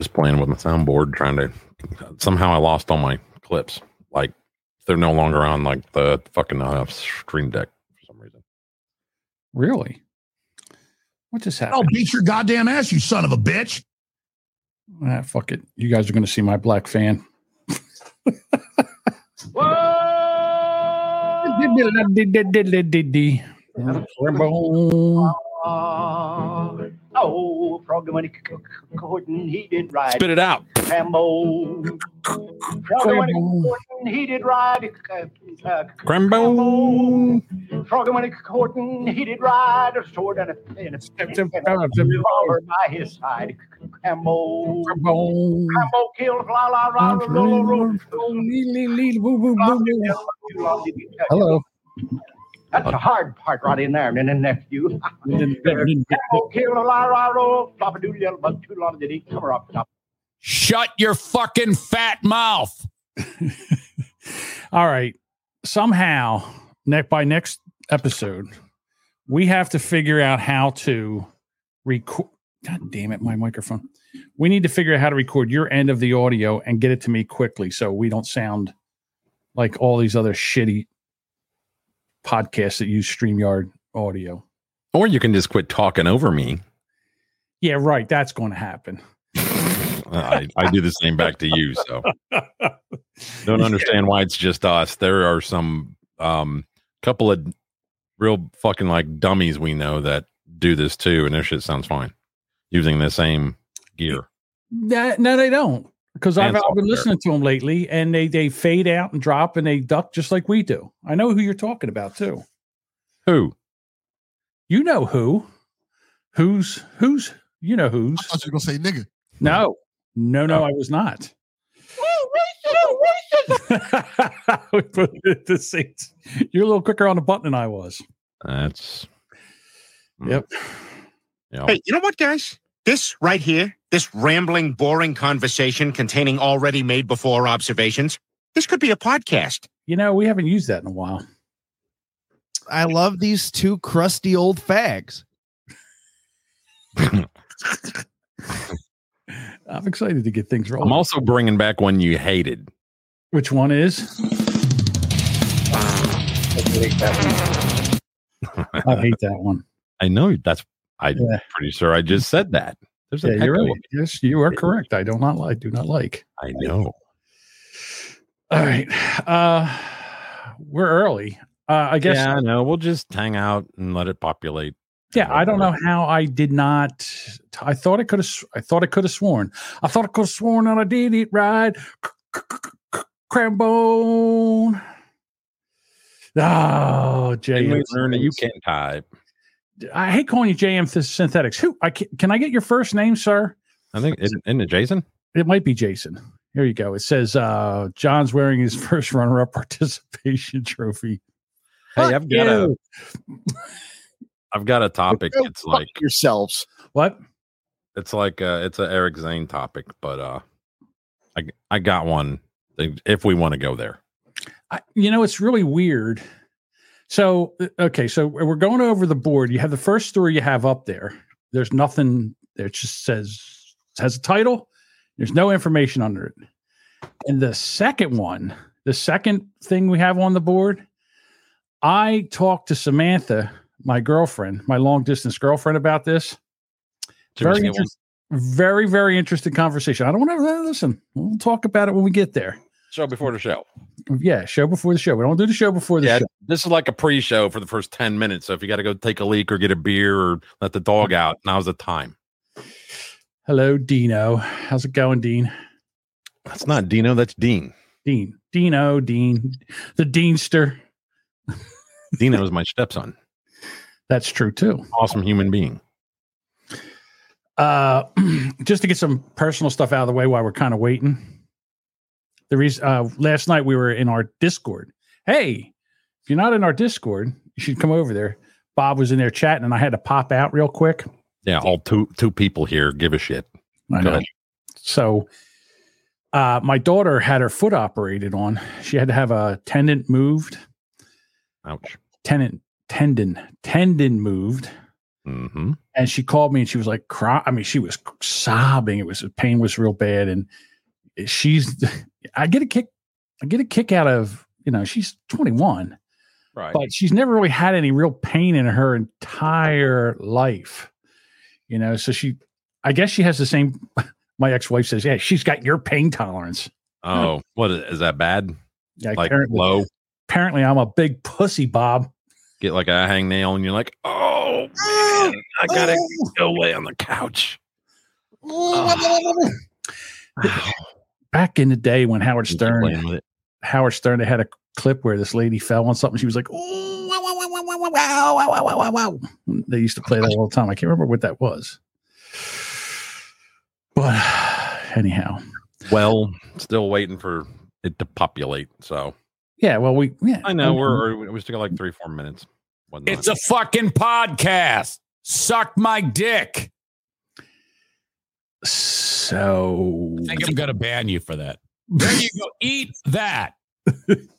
Just playing with my soundboard, trying to. Somehow I lost all my clips. Like they're no longer on like the fucking uh, stream deck for some reason. Really? What just happened? I'll beat your goddamn ass, you son of a bitch. Ah, fuck it. You guys are going to see my black fan. Oh, frog when he couldn't, he did ride. Spit it out. Crambo. Frog when he couldn't, he did ride. uh, uh, Crambo. Frog when he couldn't, he did ride a sword and a, and a, and a revolver by his side. Crambo. Crambo Crambo killed la la la la la la. Hello. That's the hard part right in there, and then nephew. Shut your fucking fat mouth. All right. Somehow, next by next episode, we have to figure out how to record. God damn it, my microphone. We need to figure out how to record your end of the audio and get it to me quickly so we don't sound like all these other shitty podcasts that use StreamYard audio. Or you can just quit talking over me. Yeah, right. That's going to happen. I, I do the same back to you. So don't understand why it's just us. There are some um couple of real fucking like dummies we know that do this too, and their shit sounds fine using the same gear. No, no, they don't. Because I've, I've been listening to them lately, and they they fade out and drop, and they duck just like we do. I know who you're talking about too. Who? You know who? Who's who's? You know who's? I thought you were gonna say nigga. No, no, no, oh. I was not. Oh, we put it at the seats. You're a little quicker on the button than I was. That's hmm. Yep. yeah. Hey, you know what, guys? This right here, this rambling, boring conversation containing already made before observations, this could be a podcast. You know, we haven't used that in a while. I love these two crusty old fags. I'm excited to get things rolling. I'm also bringing back one you hated. Which one is? I hate that one. I know that's. I'm Yeah. pretty sure I just said that. There's a Yeah, you're right. Yes, you are correct. I do not like. Do not like. I know. All right. Uh we're early. Uh I guess yeah, I know. We'll just hang out and let it populate. Yeah, I don't know how I did not I thought I could have I thought I could have sworn. I thought I could have sworn on a did it right. Crambone. Oh, And JM. learn that you can't type. I hate calling you JM Th- Synthetics. Who I can, can I get your first name, sir? I think isn't, isn't it Jason? It might be Jason. Here you go. It says uh John's wearing his first runner-up participation trophy. Hey, I've got a you. I've got a topic. Go It's fuck like yourselves. What? it's like uh it's a Eric Zane topic, but uh I I got one if we want to go there. I, you know, it's really weird. So, uh, okay, so we're going over the board. You have the first story you have up there. There's nothing there. It just says it has a title. There's no information under it. And the second one, the second thing we have on the board, I talked to Samantha, my girlfriend, my long distance girlfriend, about this. Did you ever Very, interest, very, very interesting conversation. I don't want to listen. We'll talk about it when we get there. Show before the show. Yeah, show before the show. We don't do the show before the Yeah, show. this is like a pre-show for the first 10 minutes. So if you got to go take a leak or get a beer or let the dog out, now's the time. Hello, Dino. How's it going, Dean? That's not Dino, that's Dean. Dean. Dino, Dean. The Deanster. Dino is my stepson. That's true too. Awesome human being. Uh just to get some personal stuff out of the way while we're kind of waiting. The reason uh last night we were in our Discord. Hey, if you're not in our Discord, you should come over there. Bob was in there chatting and I had to pop out real quick. Yeah, all two two people here give a shit. I know. So uh my daughter had her foot operated on. She had to have a tendon moved. Ouch. Tendon tendon tendon moved. Mm-hmm. and she called me and she was like cry i mean she was sobbing it was the pain was real bad and she's i get a kick i get a kick out of you know she's 21 Right. but she's never really had any real pain in her entire life you know so she i guess she has the same my ex-wife says yeah she's got your pain tolerance oh, what is, is that bad? yeah, Like apparently, low? apparently i'm a big pussy bob Get like a hangnail, and you're like, oh man, I gotta oh. go lay on the couch. Oh. Ah. back in the day when Howard Stern, Howard Stern, they had a clip where this lady fell on something. She was like, "Oh, wow, wow, wow, wow, wow, wow, wow." They used to play that all the time. I can't remember what that was, but anyhow. Well, still waiting for it to populate. So. Yeah. Well, we. Yeah. I know we're mm-hmm. we still got like three, four minutes. It's a fucking podcast. Suck my dick. So I think I'm gonna ban you for that. There you go. Eat that.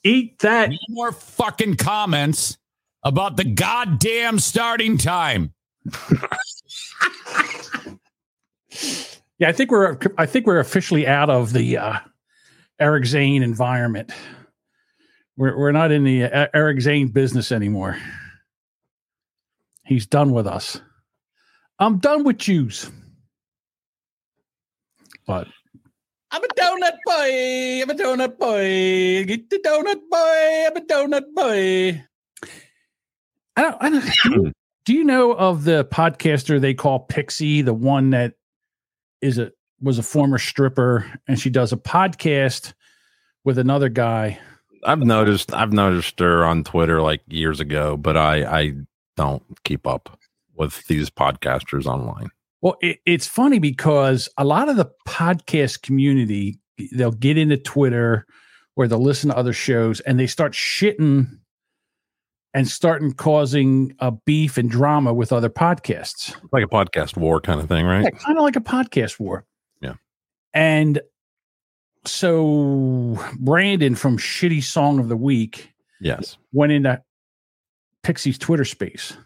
eat that. No more fucking comments about the goddamn starting time. Yeah, I think we're, I think we're officially out of the uh, Eric Zane environment. We're, we're not in the uh, Eric Zane business anymore. He's done with us. I'm done with Jews. But I'm a donut boy. I'm a donut boy. Get the donut boy. I'm a donut boy. I don't. I don't. Do you, do you know of the podcaster they call Pixie, the one that is a was a former stripper, and she does a podcast with another guy. I've noticed I've noticed her on Twitter like years ago, but I I don't keep up with these podcasters online. Well, it, it's funny because a lot of the podcast community they'll get into Twitter or they'll listen to other shows and they start shitting and starting causing a beef and drama with other podcasts. Like a podcast war kind of thing, right? Yeah, kind of like a podcast war. Yeah. And so Brandon from Shitty Song of the Week Yes. went into Pixie's Twitter space.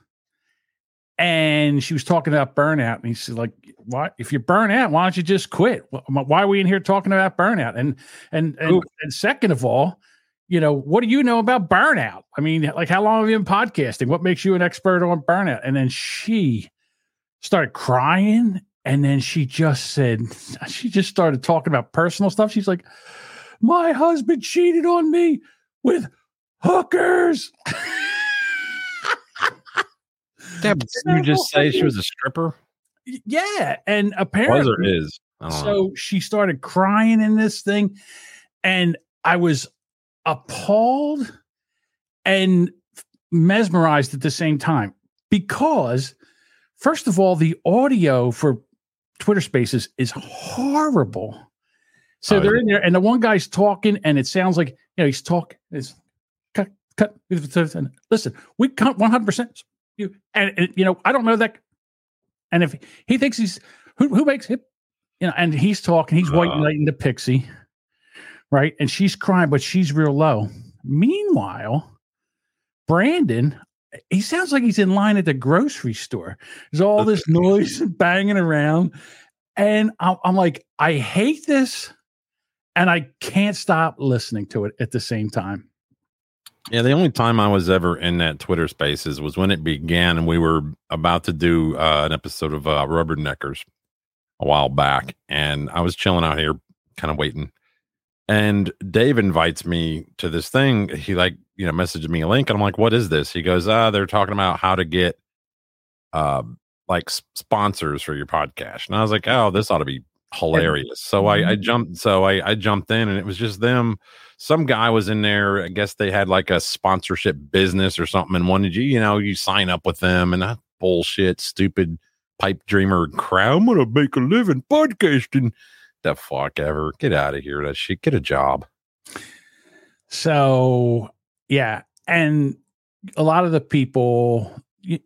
And she was talking about burnout. And he said, like, why if you burn out, why don't you just quit? Why are we in here talking about burnout? And and and, and second of all, you know, what do you know about burnout? I mean, like how long have you been podcasting? What makes you an expert on burnout? And then she started crying. And then she just said, she just started talking about personal stuff. She's like, my husband cheated on me with hookers. Yeah, but didn't you just say she was a stripper? yeah, and Was apparently, or is? Don't know. so she started crying in this thing, and I was appalled and mesmerized at the same time because, first of all, the audio for Twitter Spaces is horrible. So Oh, they're yeah. in there, and the one guy's talking, and it sounds like you know he's talking. It's cut, cut. Listen, we cut one hundred percent. You and, and you know I don't know that. And if he thinks he's who who makes him, you know, and he's talking, he's white Uh. knighting the pixie, right? And she's crying, but she's real low. Meanwhile, Brandon, he sounds like he's in line at the grocery store. There's all this noise and banging around, and I'm, I'm like, I hate this, and I can't stop listening to it at the same time. Yeah, the only time I was ever in that Twitter Spaces was when it began, and we were about to do uh, an episode of uh, Rubberneckers a while back, and I was chilling out here, kind of waiting. And Dave invites me to this thing. He like you know messages me a link, and I'm like, "What is this?" He goes, "Ah, they're talking about how to get uh like sponsors for your podcast." And I was like, "Oh, this ought to be hilarious." So I, I jumped. So I, I jumped in, and it was just them some guy was in there. I guess they had like a sponsorship business or something and wanted you, you know, you sign up with them and that bullshit, stupid pipe dreamer crowd. I'm gonna make a living podcasting. The fuck ever. Get out of here. That shit. Get a job. So, yeah. And a lot of the people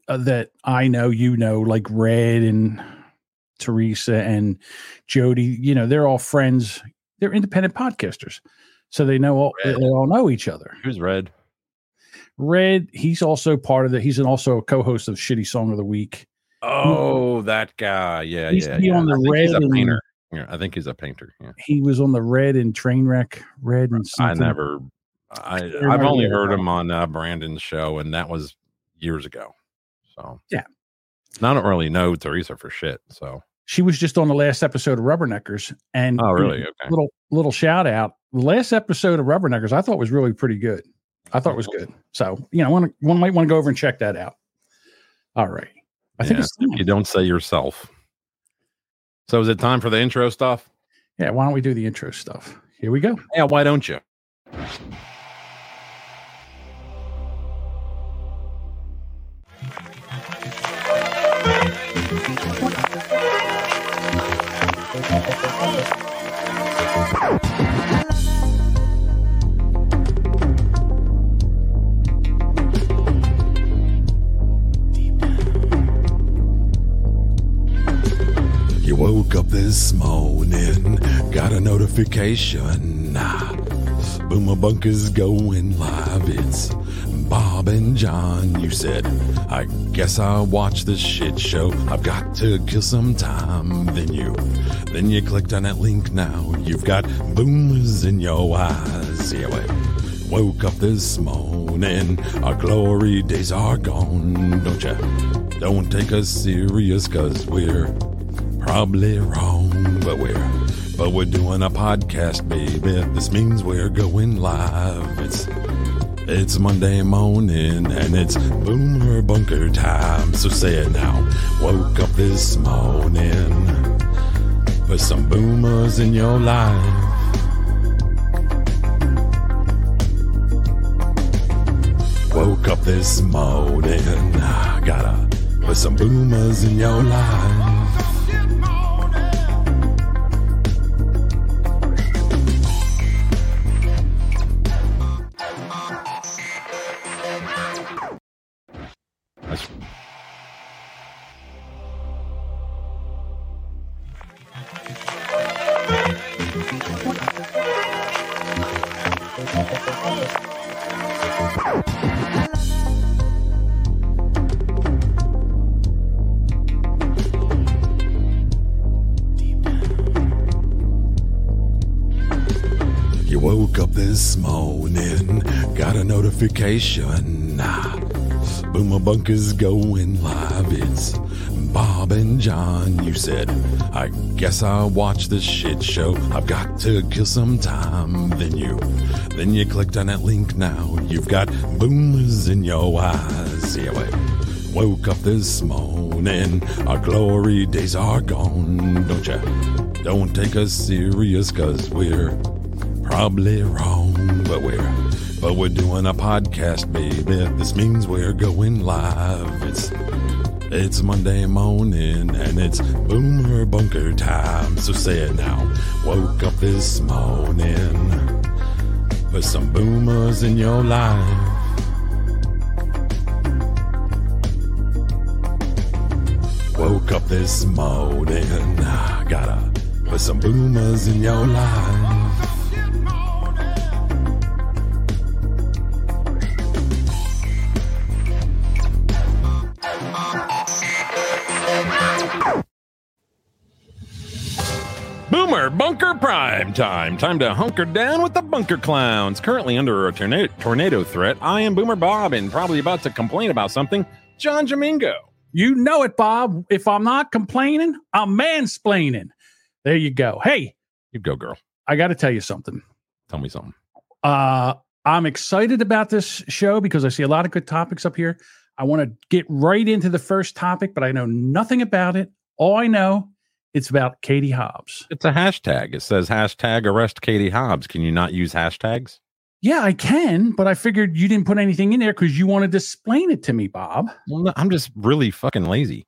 uh, that I know, you know, like Red and Teresa and Jody, you know, they're all friends. They're independent podcasters. So they know all, they all know each other. Who's red? Red, he's also part of the, he's also a co host of Shitty Song of the Week. Oh, that guy. Yeah, He yeah. to yeah. on the I red and- painter. Yeah, I think he's a painter. Yeah. He was on the Red and Trainwreck. Red and I never. I I've only heard him on uh, Brandon's show, and that was years ago. So Yeah. And I don't really know Teresa for shit. So She was just on the last episode of Rubberneckers, and oh really? Okay. little little shout out. The last episode of Rubberneckers I thought was really pretty good. I thought it was mm-hmm. good. So you know, one one might want to go over and check that out. All right, I think it's time. you don't say yourself. So is it time for the intro stuff? yeah. Why don't we do the intro stuff? Here we go. Yeah, why don't you? Woke up this morning, got a notification. Boomer Bunker's going live. It's Bob and John. You said, I guess I'll watch this shit show. I've got to kill some time. Then you, then you clicked on that link. Now you've got boomers in your eyes. Yeah, wait. Woke up this morning, our glory days are gone. Don't ya? Don't take us serious, cause we're probably wrong, but we're but we're doing a podcast, baby. This means we're going live. It's it's Monday morning and it's boomer bunker time. So say it now. Woke up this morning. Put some boomers in your life. Woke up this morning. Gotta put some boomers in your life. Morning, got a notification. Boomer Bunker's going live. It's Bob and John. You said, I guess I'll watch this shit show. I've got to kill some time. Then you, then you clicked on that link. Now you've got boomers in your eyes. Yeah, wait. Woke up this morning, our glory days are gone. Don't ya? Don't take us serious, cause we're probably wrong, but we're but we're doing a podcast, baby. This means we're going live. It's it's Monday morning and it's boomer bunker time. So say it now. Woke up this morning. Put some boomers in your life. Woke up this morning. Gotta put some boomers in your life. Prime Time. Time to hunker down with the Bunker Clowns. Currently under a tornado, tornado threat, I am Boomer Bob and probably about to complain about something. John Jamingo. You know it, Bob. If I'm not complaining, I'm mansplaining. There you go. Hey, You go, girl. I got to tell you something. Tell me something. Uh, I'm excited about this show because I see a lot of good topics up here. I want to get right into the first topic, but I know nothing about it. All I know, it's about Katie Hobbs. It's a hashtag. It says hashtag arrest Katie Hobbs. Can you not use hashtags? Yeah, I can, but I figured you didn't put anything in there because you wanted to explain it to me, Bob. Well, no, I'm just really fucking lazy.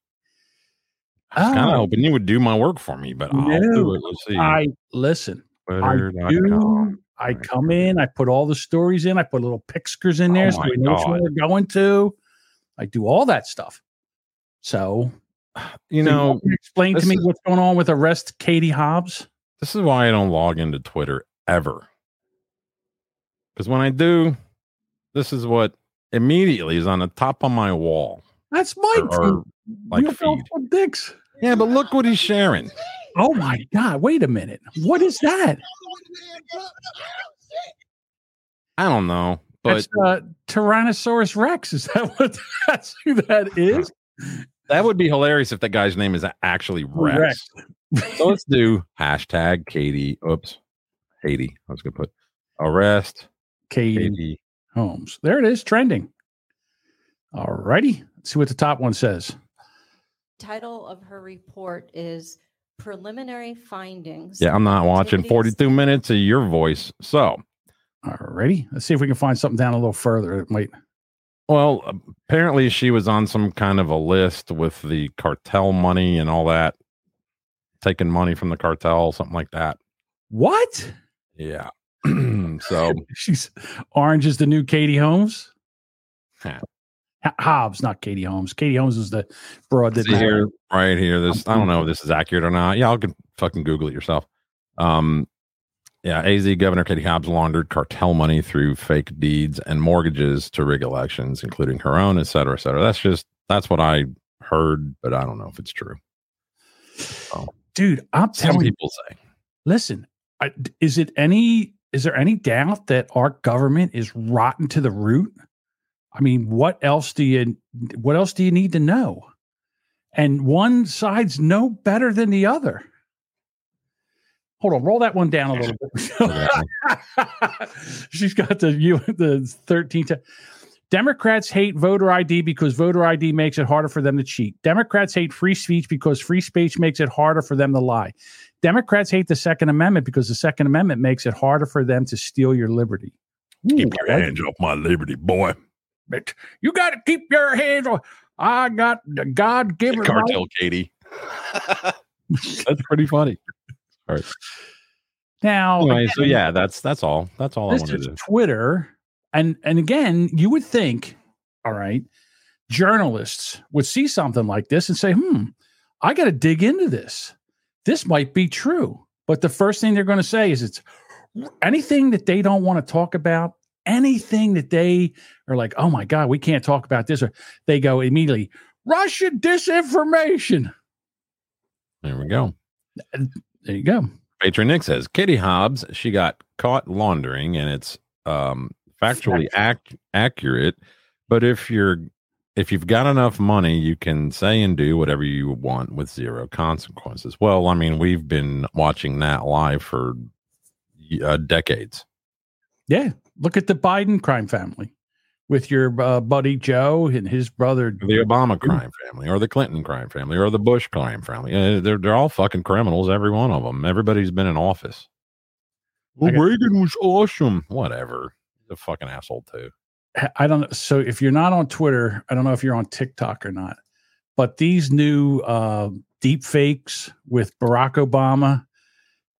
I was kind of Oh. hoping you would do my work for me, but I'll do it. Let's see. I listen. I Twitter.com. do. I come in. I put all the stories in. I put little pictures in oh there Oh so we know which one we're going to. I do all that stuff. So You so know, me explain to me is- what's going on with arrest Katie Hobbs. This is why I don't log into Twitter ever. Because when I do, this is what immediately is on the top of my wall. That's my or, or like Real feed. Belfort dicks. Yeah, but look what he's sharing. Oh my god! Wait a minute. What is that? I don't know, but That's uh, Tyrannosaurus Rex. Is that what? That's who that is. That would be hilarious if that guy's name is actually Rex. so let's do hashtag Katie. Oops, Haiti. I was gonna put arrest Katie Katie. Holmes. There it is, trending. All righty. Let's see what the top one says. Title of her report is Preliminary Findings. Yeah, I'm not watching 42 minutes of your voice. So, All righty. Let's see if we can find something down a little further. It might. Well, apparently she was on some kind of a list with the cartel money and all that, taking money from the cartel, something like that. What? Yeah. so, She's orange is the new Katie Holmes. Huh. Hobbs, not Katie Holmes. Katie Holmes is the broad that here, right here, this, I don't know if this is accurate or not. Y'all can fucking Google it yourself. Um, yeah, AZ Governor Katie Hobbs laundered cartel money through fake deeds and mortgages to rig elections, including her own, et cetera, et cetera. That's just, that's what I heard, but I don't know if it's true. dude. I'm Some telling you. people say. Listen, I, is it any? Is there any doubt that our government is rotten to the root? I mean, what else do you? What else do you need to know? And one side's no better than the other. Hold on, roll that one down a little bit. She's got the you the 13 to Democrats hate voter ID because voter ID makes it harder for them to cheat. Democrats hate free speech because free speech makes it harder for them to lie. Democrats hate the Second Amendment because the Second Amendment makes it harder for them to steal your liberty. Keep your hands off my liberty, boy. But you got to keep your hands on. I got the God given right. Cartel Katie. that's pretty funny. All right. Now, Anyway, so yeah, that's that's all. That's all I this wanted is to. Twitter, and and again, you would think, all right, journalists would see something like this and say, "Hmm, I got to dig into this. This might be true." But the first thing they're going to say is, "It's anything that they don't want to talk about." Anything that they are like, oh my God, we can't talk about this, or they go immediately, Russian disinformation. There we go. There you go. Patron Nick says Katie Hobbs, she got caught laundering and it's um factually ac- accurate. But if you're if you've got enough money, you can say and do whatever you want with zero consequences. Well, I mean, we've been watching that live for uh, decades. Yeah. Look at the Biden crime family with your uh, buddy Joe and his brother. The Obama crime family, or the Clinton crime family, or the Bush crime family. Uh, they're they're all fucking criminals, every one of them. Everybody's been in office. Well, got- Reagan was awesome. Whatever. He's a fucking asshole too. I don't know. So if you're not on Twitter, I don't know if you're on TikTok or not, but these new uh, deep fakes with Barack Obama,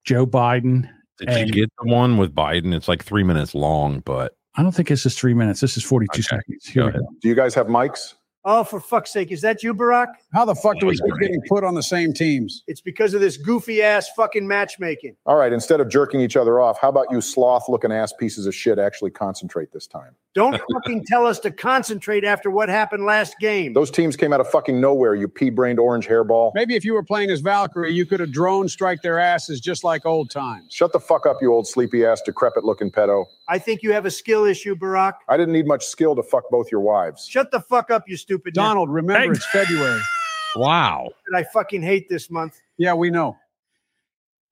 Joe Biden. Did and you get the one with Biden? It's like three minutes long, but I don't think this is three minutes. This is 42 Okay. seconds. Here go we go. Do you guys have mics? Oh, for fuck's sake, is that you, Barack? How the fuck do we was keep getting put on the same teams? It's because of this goofy ass fucking matchmaking. All right, instead of jerking each other off, how about you sloth looking ass pieces of shit actually concentrate this time? Don't fucking tell us to concentrate after what happened last game. Those teams came out of fucking nowhere, you pea brained orange hairball. Maybe if you were playing as Valkyrie, you could have drone strike their asses just like old times. Shut the fuck up, you old sleepy ass, decrepit looking pedo. I think you have a skill issue, Barack. I didn't need much skill to fuck both your wives. Shut the fuck up, you stupid. Nip. Donald, remember Hey. it's February. Wow. that I fucking hate this month. Yeah, we know.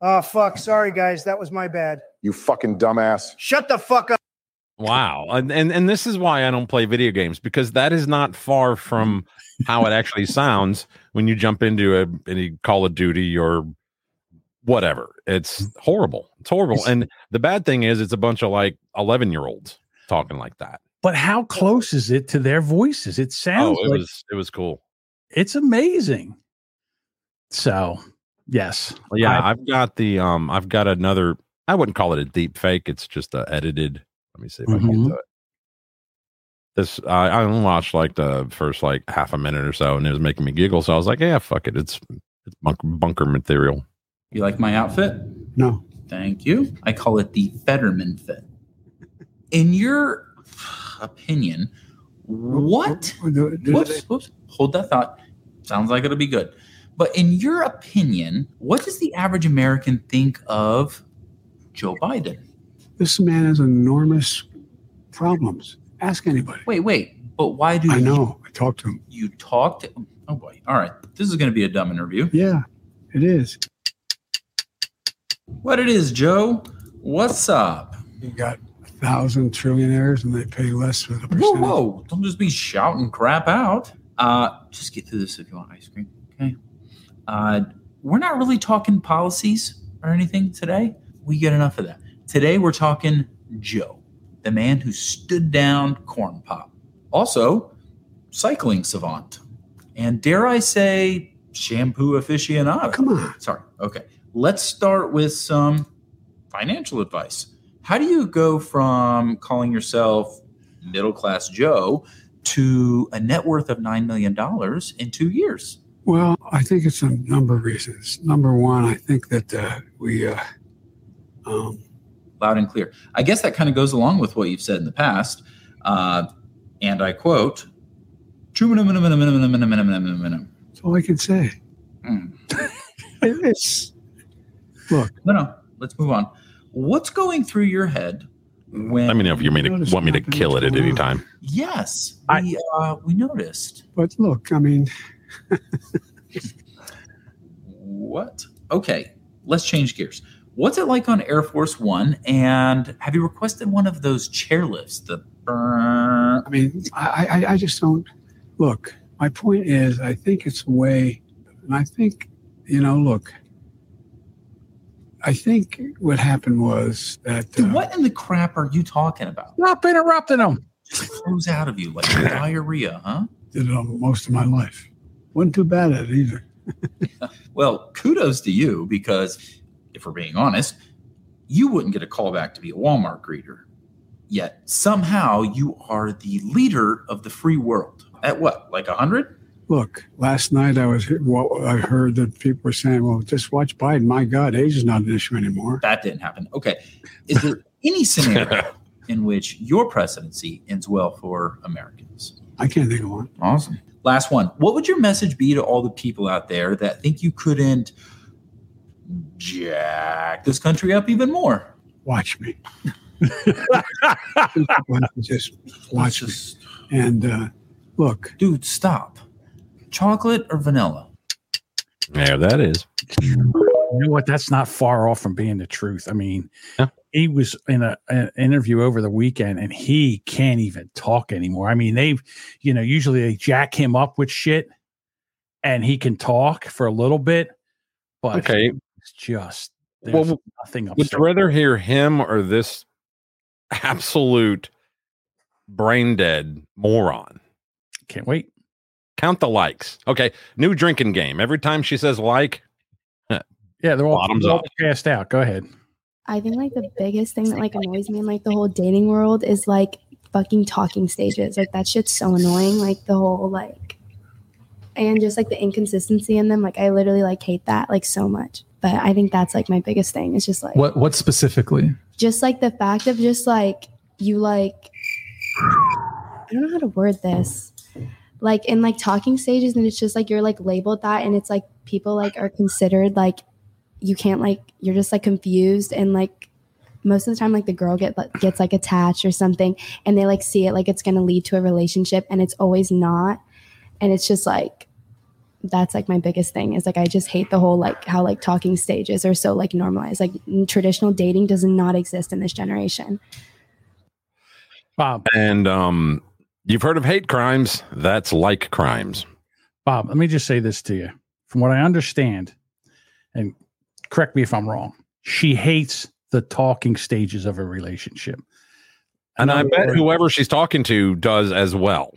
Oh fuck, sorry guys, that was my bad. You fucking dumbass. Shut the fuck up. Wow. And, and and this is why I don't play video games because that is not far from how it actually sounds when you jump into a any Call of Duty or whatever. It's horrible. It's horrible. And the bad thing is it's a bunch of like 11 year olds talking like that. But how close is it to their voices? It sounds. Oh, sounds it like was it was cool. it's amazing. So, yes. Well, yeah, I- I've got the um I've got another I wouldn't call it a deep fake, it's just a edited. Let me see if I can do it. This I I watched like the first like half a minute or so and it was making me giggle. So I was like, yeah, fuck it. It's it's bunker, bunker material. You like my outfit? No. Thank you. I call it the Fetterman fit. In your opinion, What? Whoops, whoops. Hold that thought. Sounds like it'll be good. But in your opinion, what does the average American think of Joe Biden? This man has enormous problems. Ask anybody. Wait, wait. But why do I you- know. I talked to him. You talked. Oh boy. All right. This is going to be a dumb interview. Yeah, it is. What it is, Joe? What's up? You got a thousand trillionaires and they pay less for the Whoa, percentage. whoa! Don't just be shouting crap out. Uh, just get through this if you want ice cream. Okay. Uh, we're not really talking policies or anything today. We get enough of that. Today we're talking Joe, the man who stood down corn pop. Also, cycling savant, and dare I say, shampoo aficionado. Come on. Sorry. Okay. Let's start with some financial advice. How do you go from calling yourself middle class Joe to a net worth of $9 million in two years? Well, I think it's a number of reasons. Number one, I think that uh, we, uh, um, Loud and clear. I guess that kind of goes along with what you've said in the past. Uh, and I quote, "True minimum, minimum, minimum, minimum, minimum, minimum, minimum." that's all I can say. Hmm. it's look. No, no. Let's move on. What's going through your head when? Let me know if you mean to, want me to kill it at any time. Yes, we uh, we noticed. But look, I mean, What? Okay, let's change gears. What's it like on Air Force One? And have you requested one of those chairlifts? The I mean, I, I, I just don't look. My point is, I think it's a way, and I think, you know, look. I think what happened was that Dude, uh, what in the crap are you talking about? Stop interrupting them. Flows out of you like diarrhea, huh? did it all most of my life. wasn't too bad at it either. Well, kudos to you because if we're being honest, you wouldn't get a call back to be a Walmart greeter. Yet somehow you are the leader of the free world. At what, like a hundred? Look, last night I was well, I heard that people were saying, "Well, just watch Biden. My God, age is not an issue anymore." That didn't happen. Okay. Is there any scenario in which your presidency ends well for Americans? I can't think of one. Awesome. Last one. What would your message be to all the people out there that think you couldn't jack this country up even more? Watch me. just watch me. And uh, look, dude, stop. Chocolate or vanilla? There that is. You know what? That's not far off from being the truth. I mean, he was in a, an interview over the weekend and he can't even talk anymore. I mean, they've, you know, usually they jack him up with shit and he can talk for a little bit, but Okay. it's just there's Well, nothing Would you rather hear him or this absolute brain dead moron? Can't wait. Count the likes. Okay. New drinking game. Every time she says like, Yeah, they're all, Bottoms they're all up. cast out. Go ahead. I think like the biggest thing that like annoys me in like the whole dating world is like fucking talking stages. Like that shit's so annoying. Like the whole like and just like the inconsistency in them. Like I literally like hate that like so much. But I think that's like my biggest thing. It's just like What what specifically? just like the fact of just like you like I don't know how to word this. Like in like talking stages and it's just like you're like labeled that and it's like people like are considered like you can't like you're just like confused and like most of the time like the girl get like, gets like attached or something and they like see it like it's going to lead to a relationship and it's always not and it's just like that's like my biggest thing is like I just hate the whole like how like talking stages are so like normalized like traditional dating does not exist in this generation Bob. and um, you've heard of hate crimes. That's like crimes. Bob, let me just say this to you. From what I understand, and correct me if I'm wrong, she hates the talking stages of a relationship. And I bet words- whoever she's talking to does as well.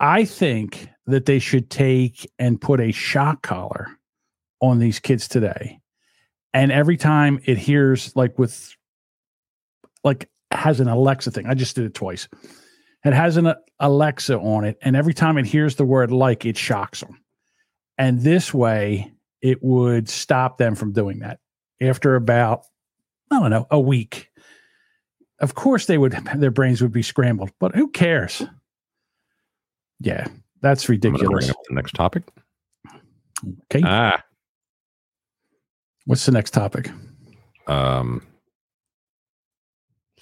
I think that they should take and put a shock collar on these kids today. And every time it hears, like with, like, has an Alexa thing. I just did it twice. It has an Alexa on it. And every time it hears the word like, it shocks them. And this way, it would stop them from doing that. After about, I don't know, a week. Of course, they would, their brains would be scrambled, but who cares? Yeah, that's ridiculous. bring up the next topic. Okay. Ah, What's the next topic? um,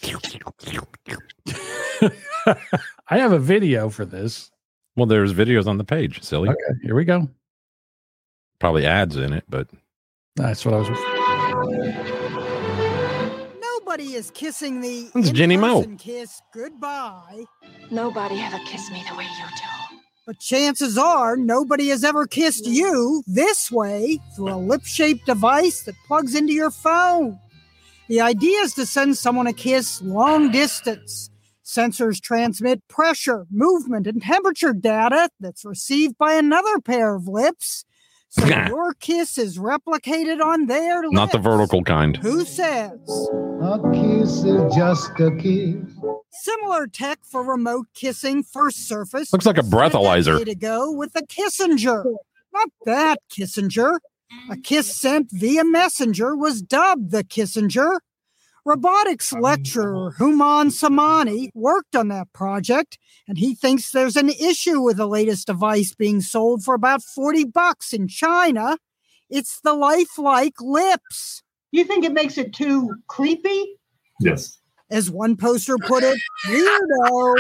I have a video for this. well, there's videos on the page. Silly. Okay, here we go. Probably ads in it, but That's what I was. Nobody is kissing the It's Jenny Mo. kiss goodbye. Nobody ever kissed me the way you do. But chances are nobody has ever kissed you this way through a lip shaped device that plugs into your phone. The idea is to send someone a kiss long distance. Sensors transmit pressure, movement, and temperature data that's received by another pair of lips. So your kiss is replicated on their lips. not the vertical kind. Who says? A kiss is just a kiss. Similar tech for remote kissing first surfaced Looks like a breathalyzer. To go with the Kissinger. Not that Kissinger. A kiss sent via messenger was dubbed the Kissenger. Robotics lecturer Hooman Samani worked on that project, and he thinks there's an issue with the latest device being sold for about 40 bucks in China. It's the lifelike lips. You think it makes it too creepy? Yes. As one poster put it, weirdo.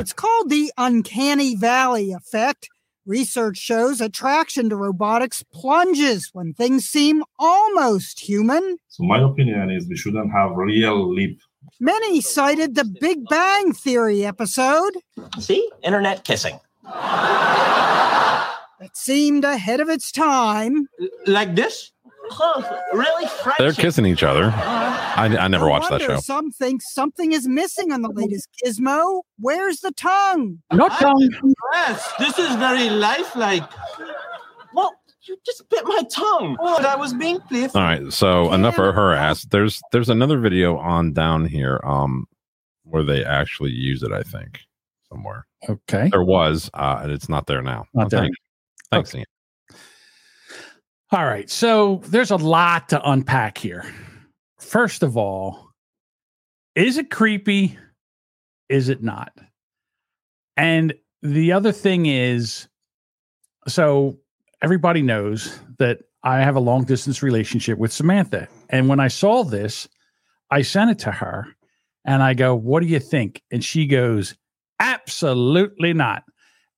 It's called the uncanny valley effect. Research shows attraction to robotics plunges when things seem almost human. So my opinion is we shouldn't have real lip. Many cited the Big Bang Theory episode See? Internet kissing. that seemed ahead of its time. Like this? Oh, really? French? They're kissing each other. I, I never No watched that show. Some think something is missing on the latest gizmo. Where's the tongue? No tongue. Yes, this is very lifelike. Well, you just bit my tongue. Oh, I was being playful. All right, so enough for her ass. There's there's another video on down here um where they actually use it, I think, somewhere. Okay. There was, uh, and it's not there now. Not Oh, there. Thanks, thanks Ian. All right. So there's a lot to unpack here. First of all, is it creepy? Is it not? And the other thing is so everybody knows that I have a long distance relationship with Samantha. And when I saw this, I sent it to her and I go, What do you think? And she goes, Absolutely not.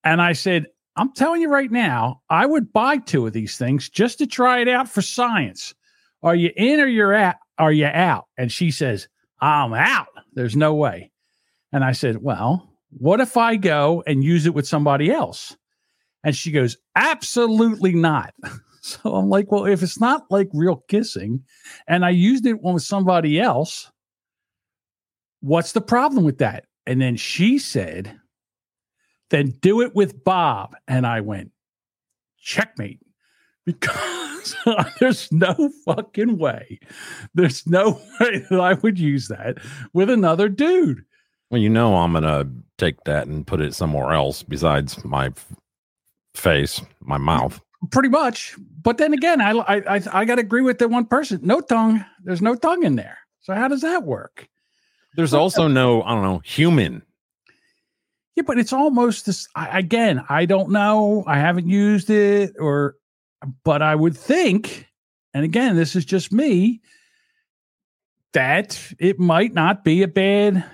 And I said, I'm telling you right now, I would buy two of these things just to try it out for science. Are you in or you're out? Are you out? And she says, I'm out. There's no way. And I said, Well, what if I go and use it with somebody else? And she goes, Absolutely not. So I'm like, Well, if it's not like real kissing and I used it with somebody else, what's the problem with that? And then she said, Then do it with Bob. And I went, Checkmate. Because there's no fucking way. There's no way that I would use that with another dude. Well, you know, I'm gonna take that and put it somewhere else besides my face, my mouth. Pretty much. But then again, I I I, I got to agree with the one person. No tongue. There's no tongue in there. So how does that work? There's also no, I don't know, human. Yeah, but it's almost this. I, again, I don't know. I haven't used it, or, but I would think, and again, this is just me, that it might not be a bad.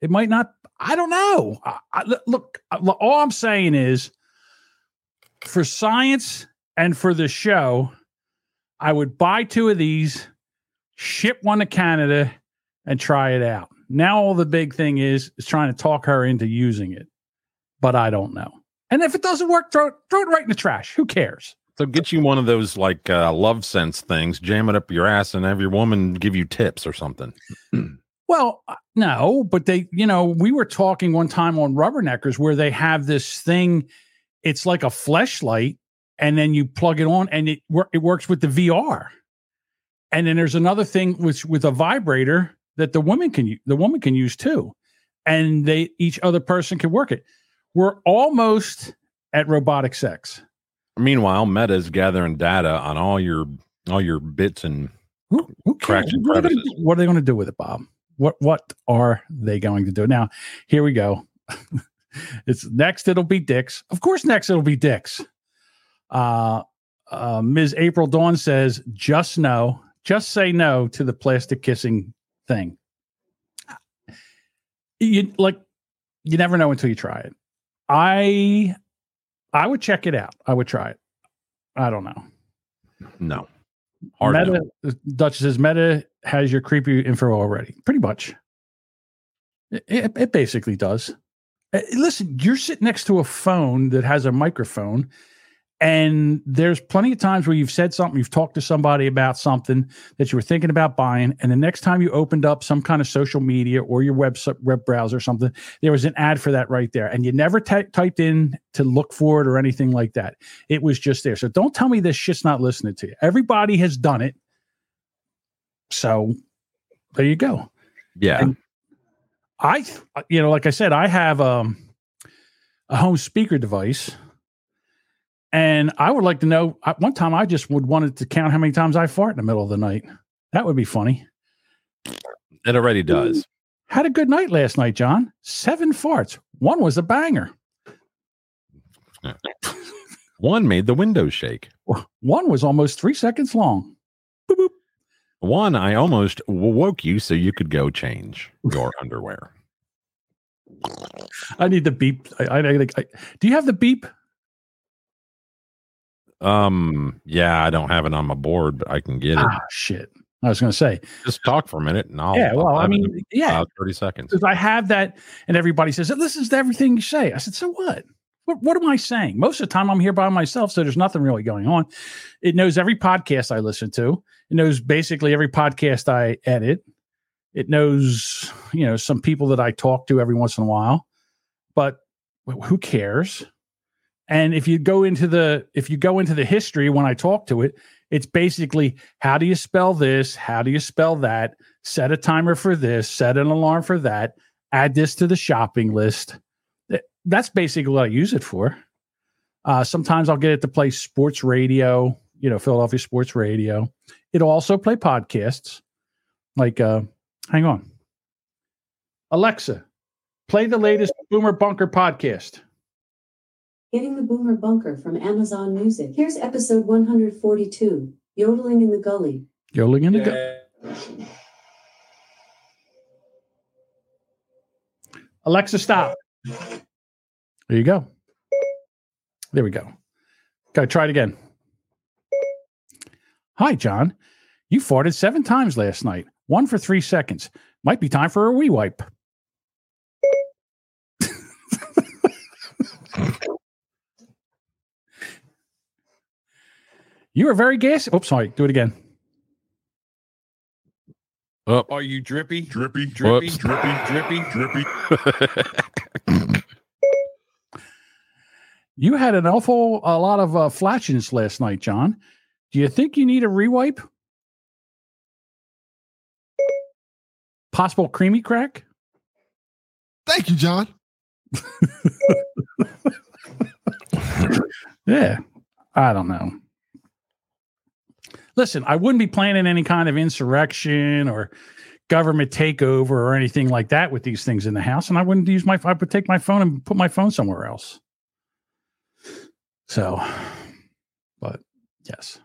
It might not. I don't know. I, I, look- all I'm saying is, for science and for the show, I would buy two of these, ship one to Canada, and try it out. Now all the big thing is is trying to talk her into using it, but I don't know. And if it doesn't work, throw it, throw it right in the trash. Who cares? So get you one of those like uh, Lovense things, jam it up your ass, and have your woman give you tips or something. Well, uh, no, but they, you know, we were talking one time on Rubberneckers where they have this thing. It's like a fleshlight, and then you plug it on, and it it works with the VR. And then there's another thing which with a vibrator that the woman can the woman can use too, and they each other person can work it. We're almost at robotic sex. Meanwhile, Meta's gathering data on all your all your bits and cracks and What are, they crevices. do- what are they going to do with it, Bob? What what are they going to do? Now, here we go. it's next. It'll be Dick's. Of course, next it'll be Dick's. Uh, uh, Ms. April Dawn says, "Just no, just say no to the plastic kissing thing." You like, you never know until you try it. I, I would check it out. I would try it. I don't know. No. Hard Meta, Dutch says Meta has your creepy info already. Pretty much. It, it, it basically does. Uh, Listen, you're sitting next to a phone that has a microphone, and there's plenty of times where you've said something, you've talked to somebody about something that you were thinking about buying, and the next time you opened up some kind of social media or your web web browser or something, there was an ad for that right there, and you never ty- typed in to look for it or anything like that. It was just there. So don't tell me this shit's not listening to you. Everybody has done it. So there you go. Yeah. And I, you know, like I said, I have um, a home speaker device, and I would like to know. One time, I just would wanted to count how many times I fart in the middle of the night. That would be funny. It already does. Had a good night last night, John. Seven farts. One was a banger. One made the windows shake. One was almost three seconds long. One, I almost woke you so you could go change your underwear. I need the beep. I, I, I, I- do you have the beep? Um, yeah, I don't have it on my board, but I can get it. Ah, shit. I was going to say, Just talk for a minute and I'll. Yeah, well, I'll I mean, yeah. thirty seconds. because I have that, and everybody says, "Listen to everything you say." I said, "So what? What, what am I saying?" Most of the time, I'm here by myself, so there's nothing really going on. It knows every podcast I listen to. It knows basically every podcast I edit. It knows, you know, some people that I talk to every once in a while, but who cares? And if you go into the if you go into the history when I talk to it, it's basically how do you spell this? How do you spell that? Set a timer for this, set an alarm for that, add this to the shopping list. That's basically what I use it for. Uh, sometimes I'll get it to play sports radio, you know, Philadelphia sports radio. It'll also play podcasts. Like, uh, hang on. Alexa, play the latest Boomer Bunker podcast. Getting the Boomer Bunker from Amazon Music. Here's episode 142 Yodeling in the Gully. Yodeling in the Gu- Alexa, stop. There you go. There we go. Got to try it again. Hi, John. You farted seven times last night, one for three seconds. Might be time for a wee wipe. You are very gassy. Oops, sorry. Do it again. Up. Are you drippy? Drippy, drippy, drippy, drippy, drippy. You had an awful a lot of uh, flatulence last night, John. Do you think you need a rewipe? Possible creamy crack? Thank you, John. Yeah, I don't know. Listen, I wouldn't be planning any kind of insurrection or government takeover or anything like that with these things in the house, and I wouldn't use my. I would take my phone and put my phone somewhere else. So, but yes.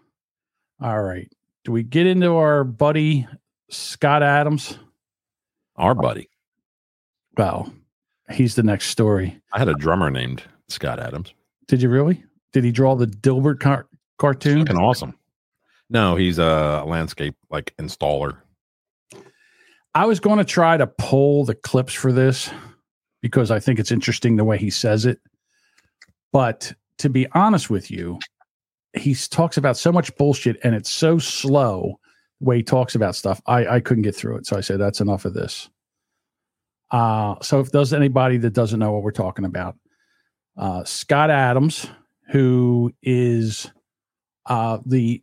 All right. Do we get into our buddy Scott Adams? Our buddy. Well, he's the next story. I had a drummer named Scott Adams. Did you really? Did he draw the Dilbert car- cartoon? Fucking awesome. No, he's a landscape like installer. I was going to try to pull the clips for this because I think it's interesting the way he says it. But to be honest with you, he talks about so much bullshit and it's so slow the way he talks about stuff. I, I couldn't get through it. So I said, that's enough of this. Uh, so if there's anybody that doesn't know what we're talking about, uh, Scott Adams, who is uh, the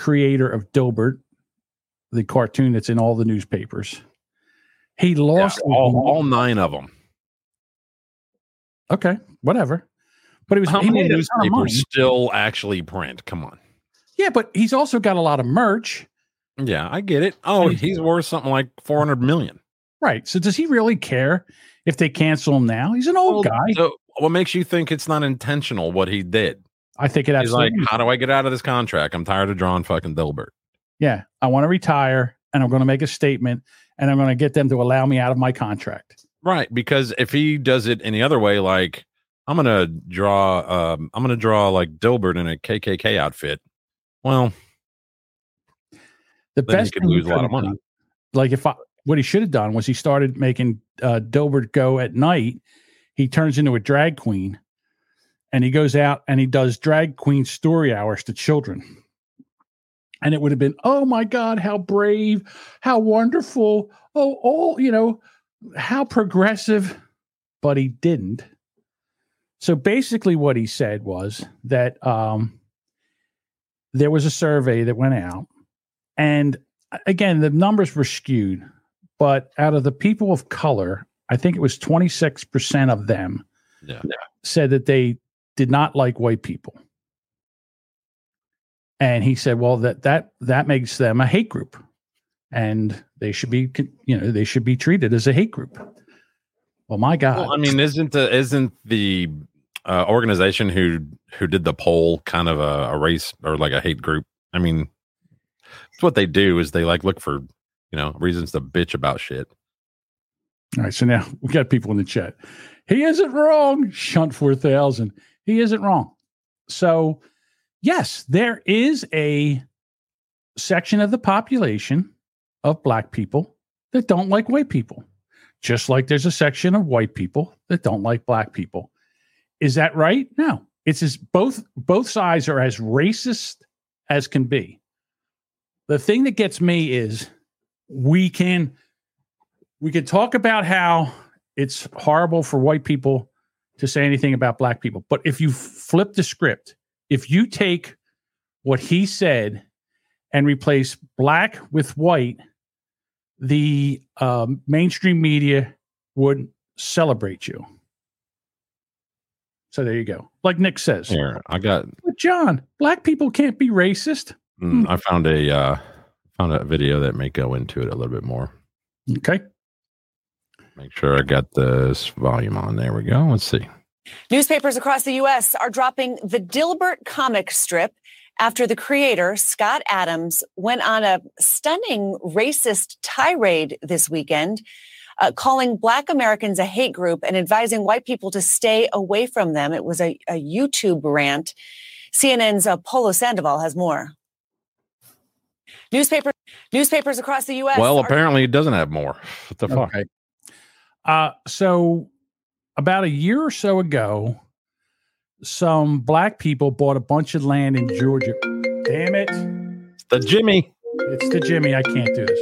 creator of Dilbert, the cartoon that's in all the newspapers. He lost all, all nine of them. Okay, whatever. But he was How he many made a ton of money. newspapers still actually print? Come on. Yeah, but he's also got a lot of merch. Yeah, I get it. Oh, he's worth something like four hundred million. Right. So does he really care if they cancel him now? He's an old guy. So what makes you think it's not intentional what he did? I think it He's like, how do I get out of this contract? I'm tired of drawing fucking Dilbert. yeah, I want to retire, and I'm going to make a statement, and I'm going to get them to allow me out of my contract. Right, because if he does it any other way, like I'm gonna draw, um, I'm gonna draw like Dilbert in a KKK outfit. Well, The best could lose a lot of money. done- Like if I, what he should have done was he started making uh, Dilbert go at night. He turns into a drag queen, and he goes out and he does drag queen story hours to children. And it would have been, oh my God, how brave, how wonderful, oh, all you know, how progressive. But he didn't. So basically, what he said was that um, there was a survey that went out, and again, the numbers were skewed, but out of the people of color, I think it was 26% of them yeah. said that they did not like white people. And he said, well, that that that makes them a hate group. And they should be you know, they should be treated as a hate group. Well, my God. Well, I mean, isn't the isn't the uh, organization who who did the poll kind of a, a race or like a hate group? I mean, it's what they do is they like look for you know reasons to bitch about shit. All right, so now we got people in the chat. He isn't wrong. Shunt four thousand. He isn't wrong. So, yes, there is a section of the population of black people that don't like white people, just like there's a section of white people that don't like black people. Is that right? No. It's as both both sides are as racist as can be. The thing that gets me is we can we could talk about how it's horrible for white people to say anything about black people. But if you flip the script, if you take what he said and replace black with white, the um, mainstream media would celebrate you. So there you go. Like Nick says. Here, I got. But John, black people can't be racist. mm, I found a uh, found a video that may go into it a little bit more. Okay. Make sure I got this volume on. There we go. Let's see. Newspapers across the U.S. are dropping the Dilbert comic strip after the creator, Scott Adams, went on a stunning racist tirade this weekend, uh, calling Black Americans a hate group and advising white people to stay away from them. It was a, a YouTube rant. CNN's uh, Polo Sandoval has more. Newspaper, newspapers across the U.S. Well, are- apparently it doesn't have more. What the fuck? Okay. Uh, so about a year or so ago, some black people bought a bunch of land in Georgia. Damn it. It's The Jimmy. It's the Jimmy. I can't do this.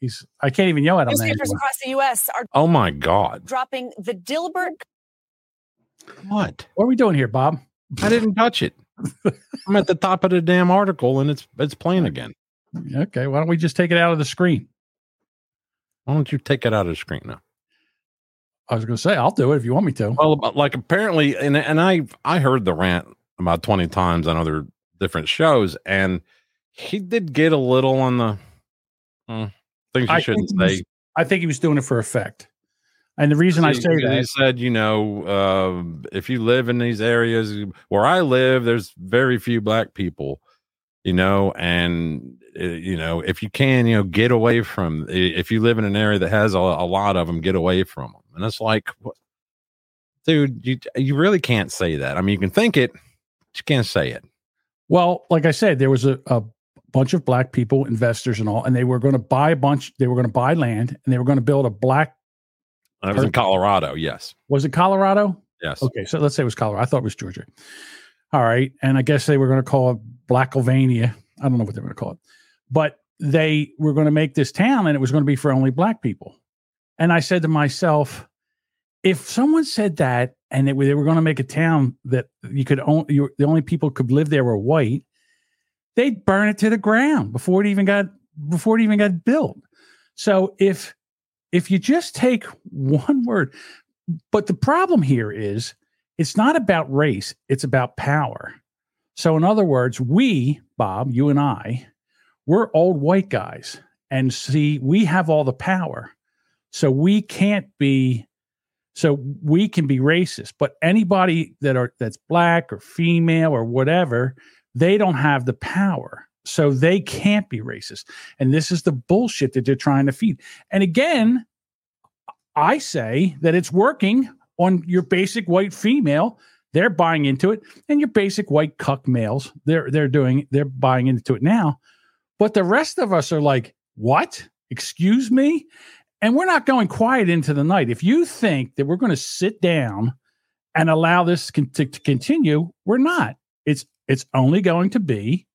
He's I can't even yell at him. newspapers across the U.S. are Oh my god. dropping the Dilbert What? What are we doing here, Bob? I didn't touch it. I'm at the top of the damn article and it's it's playing again. Okay, why don't we just take it out of the screen? Why don't you take it out of the screen now? I was going to say I'll do it if you want me to. Well, like apparently, and and I I heard the rant about twenty times on other different shows, and he did get a little on the hmm, things you I shouldn't think he was- say. I think he was doing it for effect. And the reason I He- say he said, you know, uh, if you live in these areas where I live, there's very few black people, you know, and uh, you know, if you can, you know, get away from. If you live in an area that has a, a lot of them, get away from them. And it's like, what, dude, you you really can't say that. I mean, you can think it, but you can't say it. well, like I said, there was a, a bunch of black people, investors and all, and they were going to buy a bunch. They were going to buy land, and they were going to build a black. I was in Colorado. Yes, Was it Colorado? yes. Okay, so let's say it was Colorado. I thought it was Georgia. All right, and I guess they were going to call it Blackovania. I don't know what they were going to call it, but they were going to make this town, and it was going to be for only black people. And I said to myself, if someone said that, and they were, going to make a town that you could only you, the only people could live there were white, they'd burn it to the ground before it even got before it even got built. So if if you just take one word, but the problem here is it's not about race, it's about power. So, in other words, we, Bob, you and I, we're old white guys. And see, we have all the power. So we can't be so we can be racist, but anybody that are that's black or female or whatever, they don't have the power. So they can't be racist. And this is the bullshit that they're trying to feed. And again, I say that it's working on your basic white female. They're buying into it, and your basic white cuck males, they're they're doing they're buying into it now. But the rest of us are like, what? Excuse me? And we're not going quiet into the night. If you think that we're going to sit down and allow this con- to, to continue, we're not. It's it's only going to be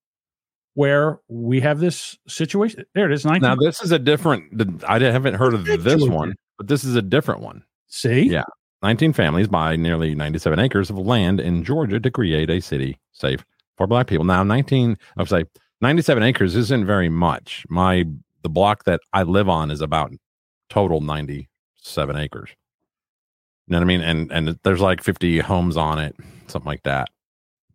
where we have this situation. There it is. 19- Now this is a different. I haven't heard of this one, but this is a different one. See, yeah, 19 families buy nearly 97 acres of land in Georgia to create a city safe for Black people. Now, 19, I'm sorry, 97 acres isn't very much. My the block that I live on is about total 97 acres. You know what I mean? And and there's like 50 homes on it, something like that.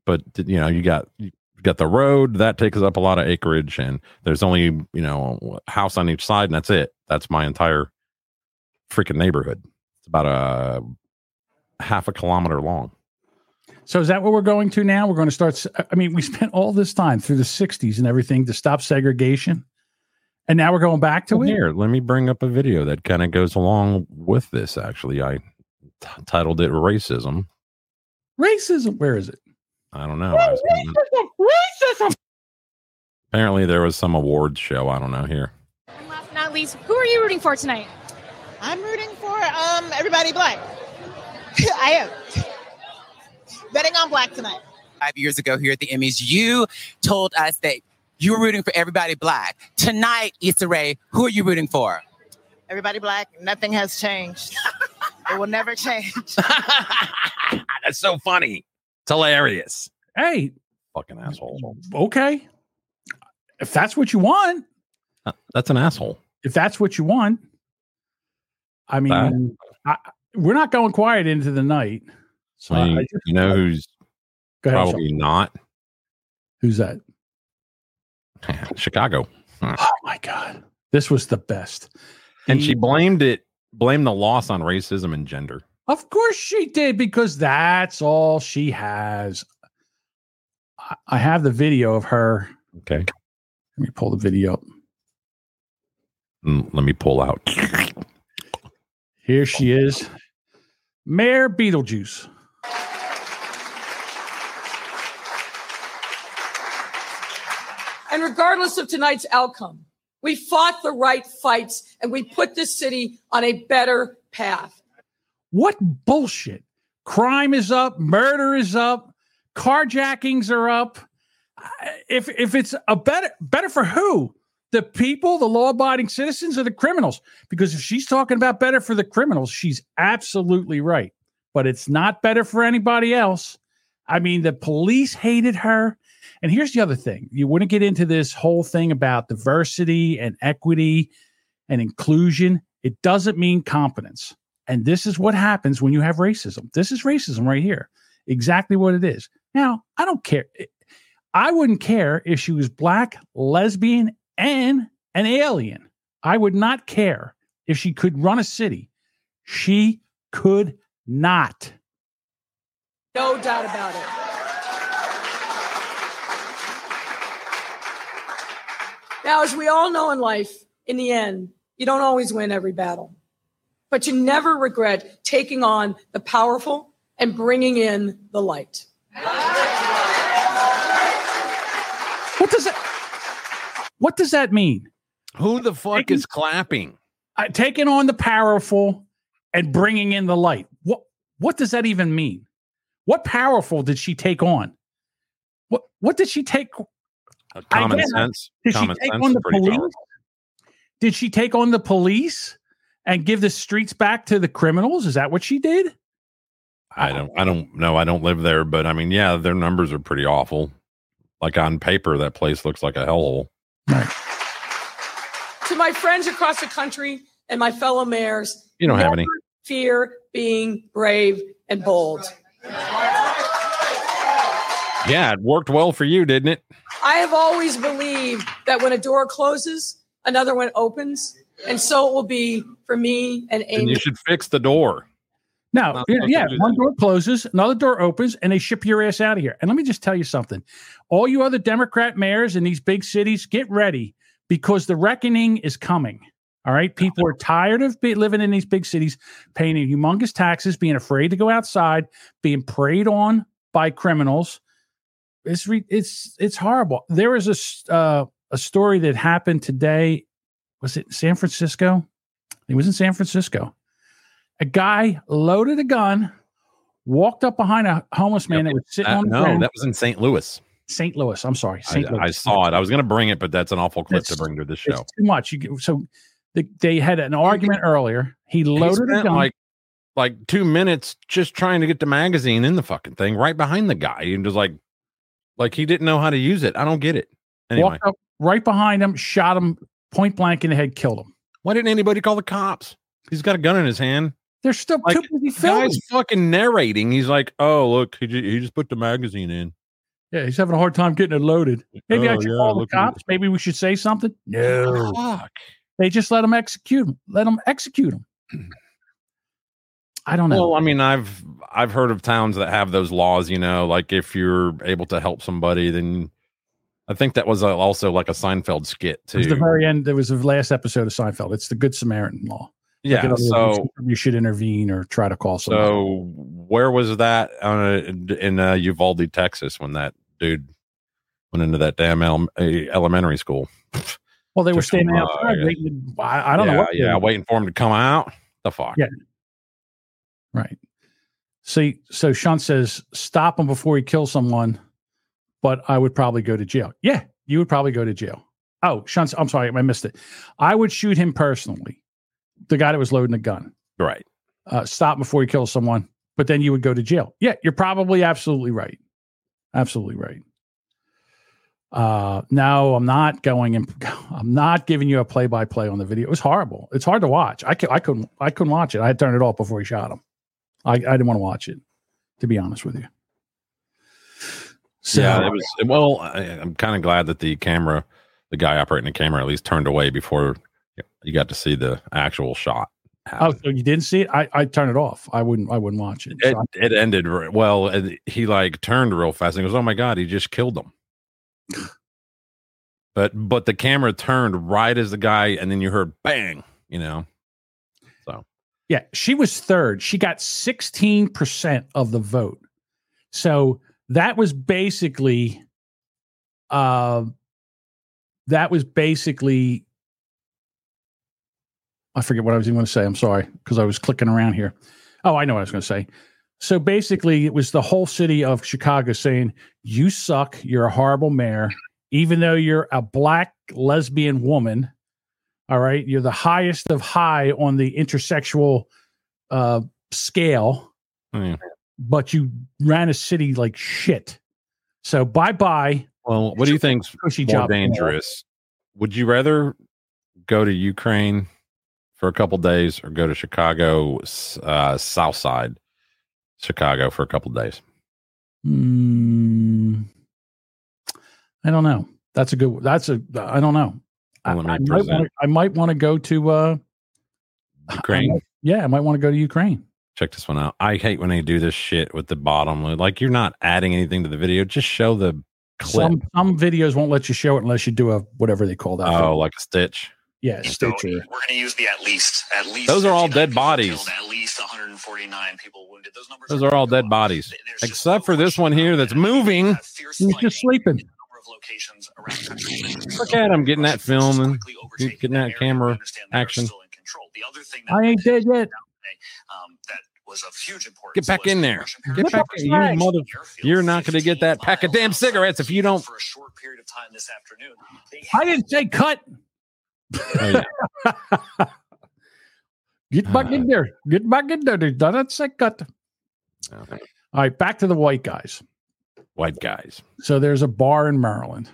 But you know, you got you got the road that takes up a lot of acreage, and there's only you know house on each side, and that's it. That's my entire freaking neighborhood. It's about a half a kilometer long. So is that what we're going to now? We're going to start. I mean, we spent all this time through the '60s and everything to stop segregation, and now we're going back to Well, it. here, let me bring up a video that kind of goes along with this. Actually, I t- titled it "Racism." Racism. Where is it? I don't know. I was- Racism. apparently, there was some awards show. I don't know here. And Last but not least, who are you rooting for tonight? I'm rooting for um everybody black. I am betting on black tonight. five years ago here at the Emmys, you told us that you were rooting for everybody black. Tonight, Issa Rae, who are you rooting for? Everybody black. Nothing has changed. it will never change. That's so funny. It's hilarious. Hey, fucking asshole. Okay, if that's what you want, Uh, That's an asshole. if that's what you want, I mean, I, we're not going quiet into the night. So I I, mean, I just- you know who's ahead, probably not who's that? Chicago. Oh my god, this was the best. And she blamed it, blamed the loss on racism and gender. Of course she did because that's all she has. I, have the video of her. Okay. Let me pull the video up. Mm, Let me pull out. Here she is, Mayor Beetlejuice. And regardless of tonight's outcome, we fought the right fights and we put this city on a better path. What bullshit? Crime is up, murder is up, carjackings are up. If if it's a better better for who? The people, the law-abiding citizens, or the criminals? Because if she's talking about better for the criminals, she's absolutely right. But it's not better for anybody else. I mean, the police hated her. And here's the other thing: you want to get into this whole thing about diversity and equity and inclusion. It doesn't mean competence. And this is what happens when you have racism. This is racism right here. Exactly what it is. Now, I don't care. I wouldn't care if she was black, lesbian, and an alien. I would not care if she could run a city. She could not. No doubt about it. Now, as we all know in life, in the end, you don't always win every battle, but you never regret taking on the powerful and bringing in the light. What does that What does that mean? Who the fuck is clapping? Uh, taking on the powerful and bringing in the light. What what does that even mean? What powerful did she take on? What what did she take Uh, common I sense. Did common she take sense on the police? powerful. Did she take on the police and give the streets back to the criminals? Is that what she did? I don't. I don't know. I don't live there, but I mean, yeah, their numbers are pretty awful. Like on paper, that place looks like a hellhole. To my friends across the country and my fellow mayors, You don't have any. fear being brave and bold. Yeah, it worked well for you, didn't it? I have always believed that when a door closes, another one opens. And so it will be for me and Amy. And you should fix the door. No, Not yeah, supposed to yeah, do one door closes, another door opens, and they ship your ass out of here. And let me just tell you something: all you other Democrat mayors in these big cities, get ready because the reckoning is coming. All right, people are tired of be, living in these big cities, paying humongous taxes, being afraid to go outside, being preyed on by criminals. It's re, it's it's horrible. There was a uh, a story that happened today. Was it San Francisco? It was in San Francisco a guy loaded a gun, walked up behind a homeless man that was sitting That- on the no, ground. that was in St. Louis. St. Louis. I'm sorry, I, St. Louis. I saw it. I was going to bring it, but that's an awful clip to bring to this It's show. too much. You so the, they had an argument earlier. He He loaded a gun. like like two minutes just trying to get the magazine in the fucking thing right behind the guy, and just like like he didn't know how to use it. I don't get it. Anyway, walked up right behind him, shot him point blank in the head, killed him. why didn't anybody call the cops? He's got a gun in his hand. They're still Like, too busy filming. guy's fucking narrating. He's like, "Oh, look, he, he just put the magazine in." Yeah, he's having a hard time getting it loaded. Maybe I Oh, should yeah, call the cops. Maybe we should say something. No, Fuck. they just let him execute him. Let him execute him. I don't know. Well, I mean, I've I've heard of towns that have those laws. You know, like if you're able to help somebody, then I think that was also like a Seinfeld skit It was too. the very end. There was the last episode of Seinfeld. It's the Good Samaritan law. Yeah, words, so- you should intervene or try to call somebody. So where was that uh, in uh, Uvalde, Texas, when that dude went into that damn ele- uh, elementary school? well, they were standing uh, outside yeah. waiting. I, I don't yeah, know what. Yeah, waiting for him to come out. The fuck. Yeah. Right. See, so Sean says, stop him before he kills someone, but I would probably go to jail. Yeah, you would probably go to jail. Oh, Sean, I'm sorry, I missed it. I would shoot him personally, the guy that was loading the gun. Right. Uh, stop before he kills someone, but then you would go to jail. Yeah, you're probably absolutely right. Absolutely right. Uh, no, I'm not going and I'm not giving you a play by play on the video. It was horrible. It's hard to watch. I, I couldn't I couldn't watch it. I had turned it off before he shot him. I, I didn't want to watch it, to be honest with you. So, yeah, it was. Well, I, I'm kind of glad that the camera, the guy operating the camera, at least turned away before you got to see the actual shot. Oh, so you didn't see it? I I turned it off. I wouldn't I wouldn't watch it. It, So I- it ended re- well. and He like turned real fast and goes, "Oh my god, he just killed him." But but the camera turned right as the guy, and then you heard bang. You know, Yeah, she was third. She got 16% of the vote. So that was basically uh that was basically I forget what I was even going to say. I'm sorry because I was clicking around here. Oh, I know what I was going to say. So basically, it was the whole city of Chicago saying, You suck. You're a horrible mayor. Even though you're a black lesbian woman, all right, you're the highest of high on the intersexual uh, scale, yeah. but you ran a city like shit. So bye bye. Well, what do you think's Cushy more dangerous? Would you rather go to Ukraine for a couple days or go to Chicago, uh, South Side, Chicago for a couple days? Hmm. I don't know. That's a good. That's a. I don't know. I, Well, I might wanna, I might want to go to. uh Ukraine. Yeah, I might want to go to Ukraine. Check this one out. I hate when they do this shit with the bottom. Like you're not adding anything to the video. Just show the clip. Some some videos won't let you show it unless you do a whatever they call that. oh, like a stitch. yeah, Stitcher. We're going to use the at least. At least. Those are all dead bodies. killed, At least 149 people wounded. Those numbers Those are all dead bodies, except for this one here that's moving. He's just sleeping. Look at him getting that film and getting that camera action. I ain't dead yet. Um, that was of huge importance. Get back in there. Get back in. You mother, you're not going to get that pack of damn cigarettes if you don't. for a short period of time this afternoon. I didn't say cut. Oh, yeah. Get back in there. Get back in there. They done say cut. All right, back to the white guys. White guys. So there's a bar in Maryland,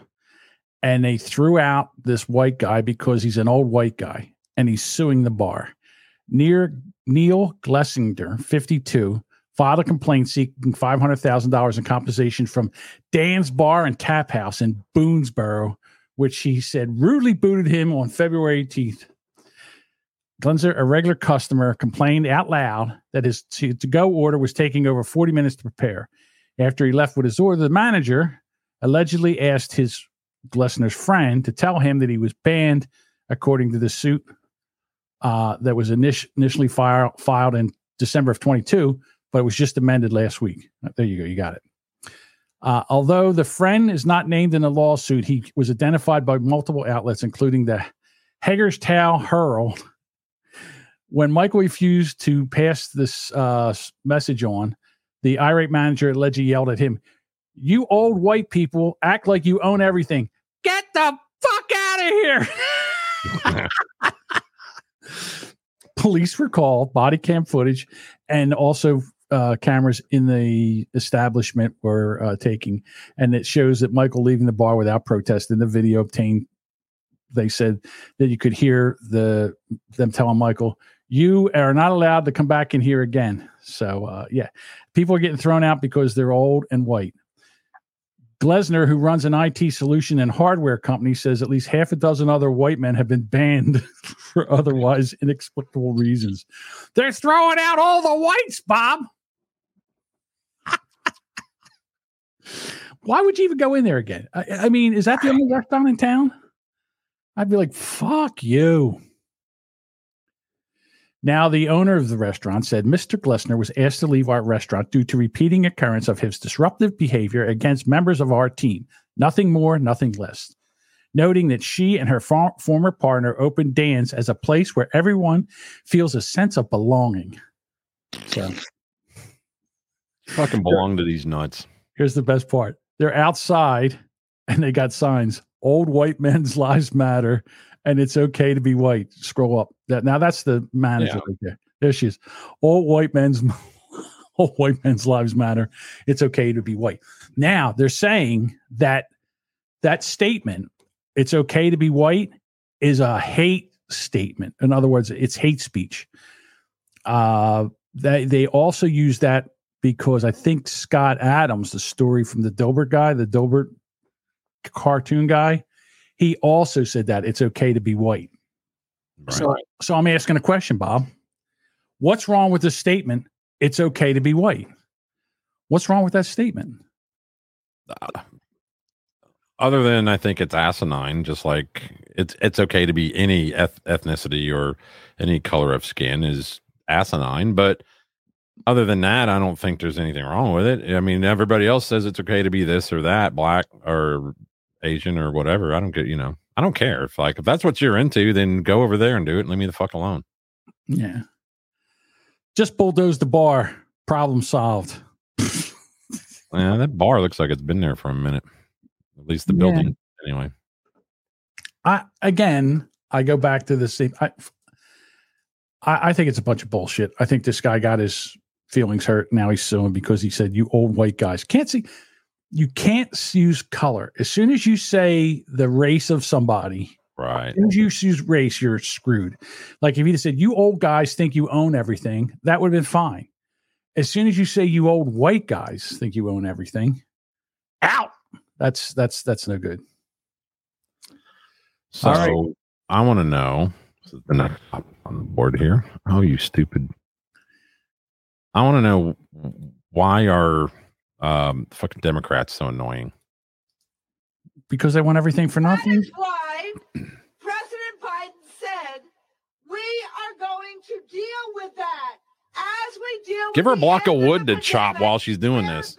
and they threw out this white guy because he's an old white guy, and he's suing the bar. Near Neil Glessinger, 52, filed a complaint seeking $500,000 in compensation from Dan's Bar and Tap House in Boonsboro, which he said rudely booted him on February 18th. Glessner, a regular customer, complained out loud that his to go order was taking over 40 minutes to prepare. After he left with his order, the manager allegedly asked his Glessner's friend to tell him that he was banned according to the suit uh, that was init- initially file- filed in December of 22, but it was just amended last week. Uh, There you go. You got it. Uh, although the friend is not named in the lawsuit, he was identified by multiple outlets, including the Hagerstown Herald. When Michael refused to pass this uh, message on, the irate manager allegedly yelled at him, You old white people act like you own everything. Get the fuck out of here. Police were called, body cam footage, and also uh, cameras in the establishment were uh, taking. And it shows that Michael leaving the bar without protest. In the video obtained, they said that you could hear the them telling Michael, "You are not allowed to come back in here again." So uh, yeah, people are getting thrown out because they're old and white. Glessner, who runs an IT solution and hardware company, says at least half a dozen other white men have been banned for otherwise inexplicable reasons. They're throwing out all the whites, Bob. Why would you even go in there again? I, I mean, is that the only restaurant in town? I'd be like, fuck you. Now, the owner of the restaurant said Mr. Glessner was asked to leave our restaurant due to repeating occurrence of his disruptive behavior against members of our team. Nothing more, nothing less. Noting that she and her for- former partner opened Dan's as a place where everyone feels a sense of belonging. So Fucking belong to these nuts. here's the best part they're outside and they got signs old white men's lives matter and it's okay to be white. Scroll up. That now that's the manager Yeah. right there. There she is. Old white men's all white men's lives matter. It's okay to be white. Now they're saying that that statement it's okay to be white is a hate statement. In other words it's hate speech. Uh they they also use that because I think Scott Adams, the story from the Dilbert guy, the Dilbert cartoon guy, he also said that it's okay to be white. So, so I'm asking a question, Bob. What's wrong with the statement? It's okay to be white. What's wrong with that statement? Uh, other than I think it's asinine, just like it's it's okay to be any eth- ethnicity or any color of skin is asinine, but other than that, I don't think there's anything wrong with it. I mean, everybody else says it's okay to be this or that, black or Asian or whatever. I don't get, you know, I don't care. If like if that's what you're into, then go over there and do it and leave me the fuck alone. Yeah. Just bulldoze the bar. Problem solved. Yeah, that bar looks like it's been there for a minute. At least the Yeah. building, anyway. I again, I go back to the same. I, I, I think it's a bunch of bullshit. I think this guy got his feelings hurt. Now he's suing because he said, "You old white guys can't see." You can't use color. As soon as you say the race of somebody, right? As soon as you use race, you're screwed. Like if he said, "You old guys think you own everything," that would have been fine. As soon as you say, "You old white guys think you own everything," out. That's that's that's no good. So right. I want to know the next on the board here. Oh, you stupid! I want to know why are um, fucking Democrats so annoying? Because they want everything for nothing. That is why President Biden said we are going to deal with that as we deal Give her a block of wood to chop while she's doing this.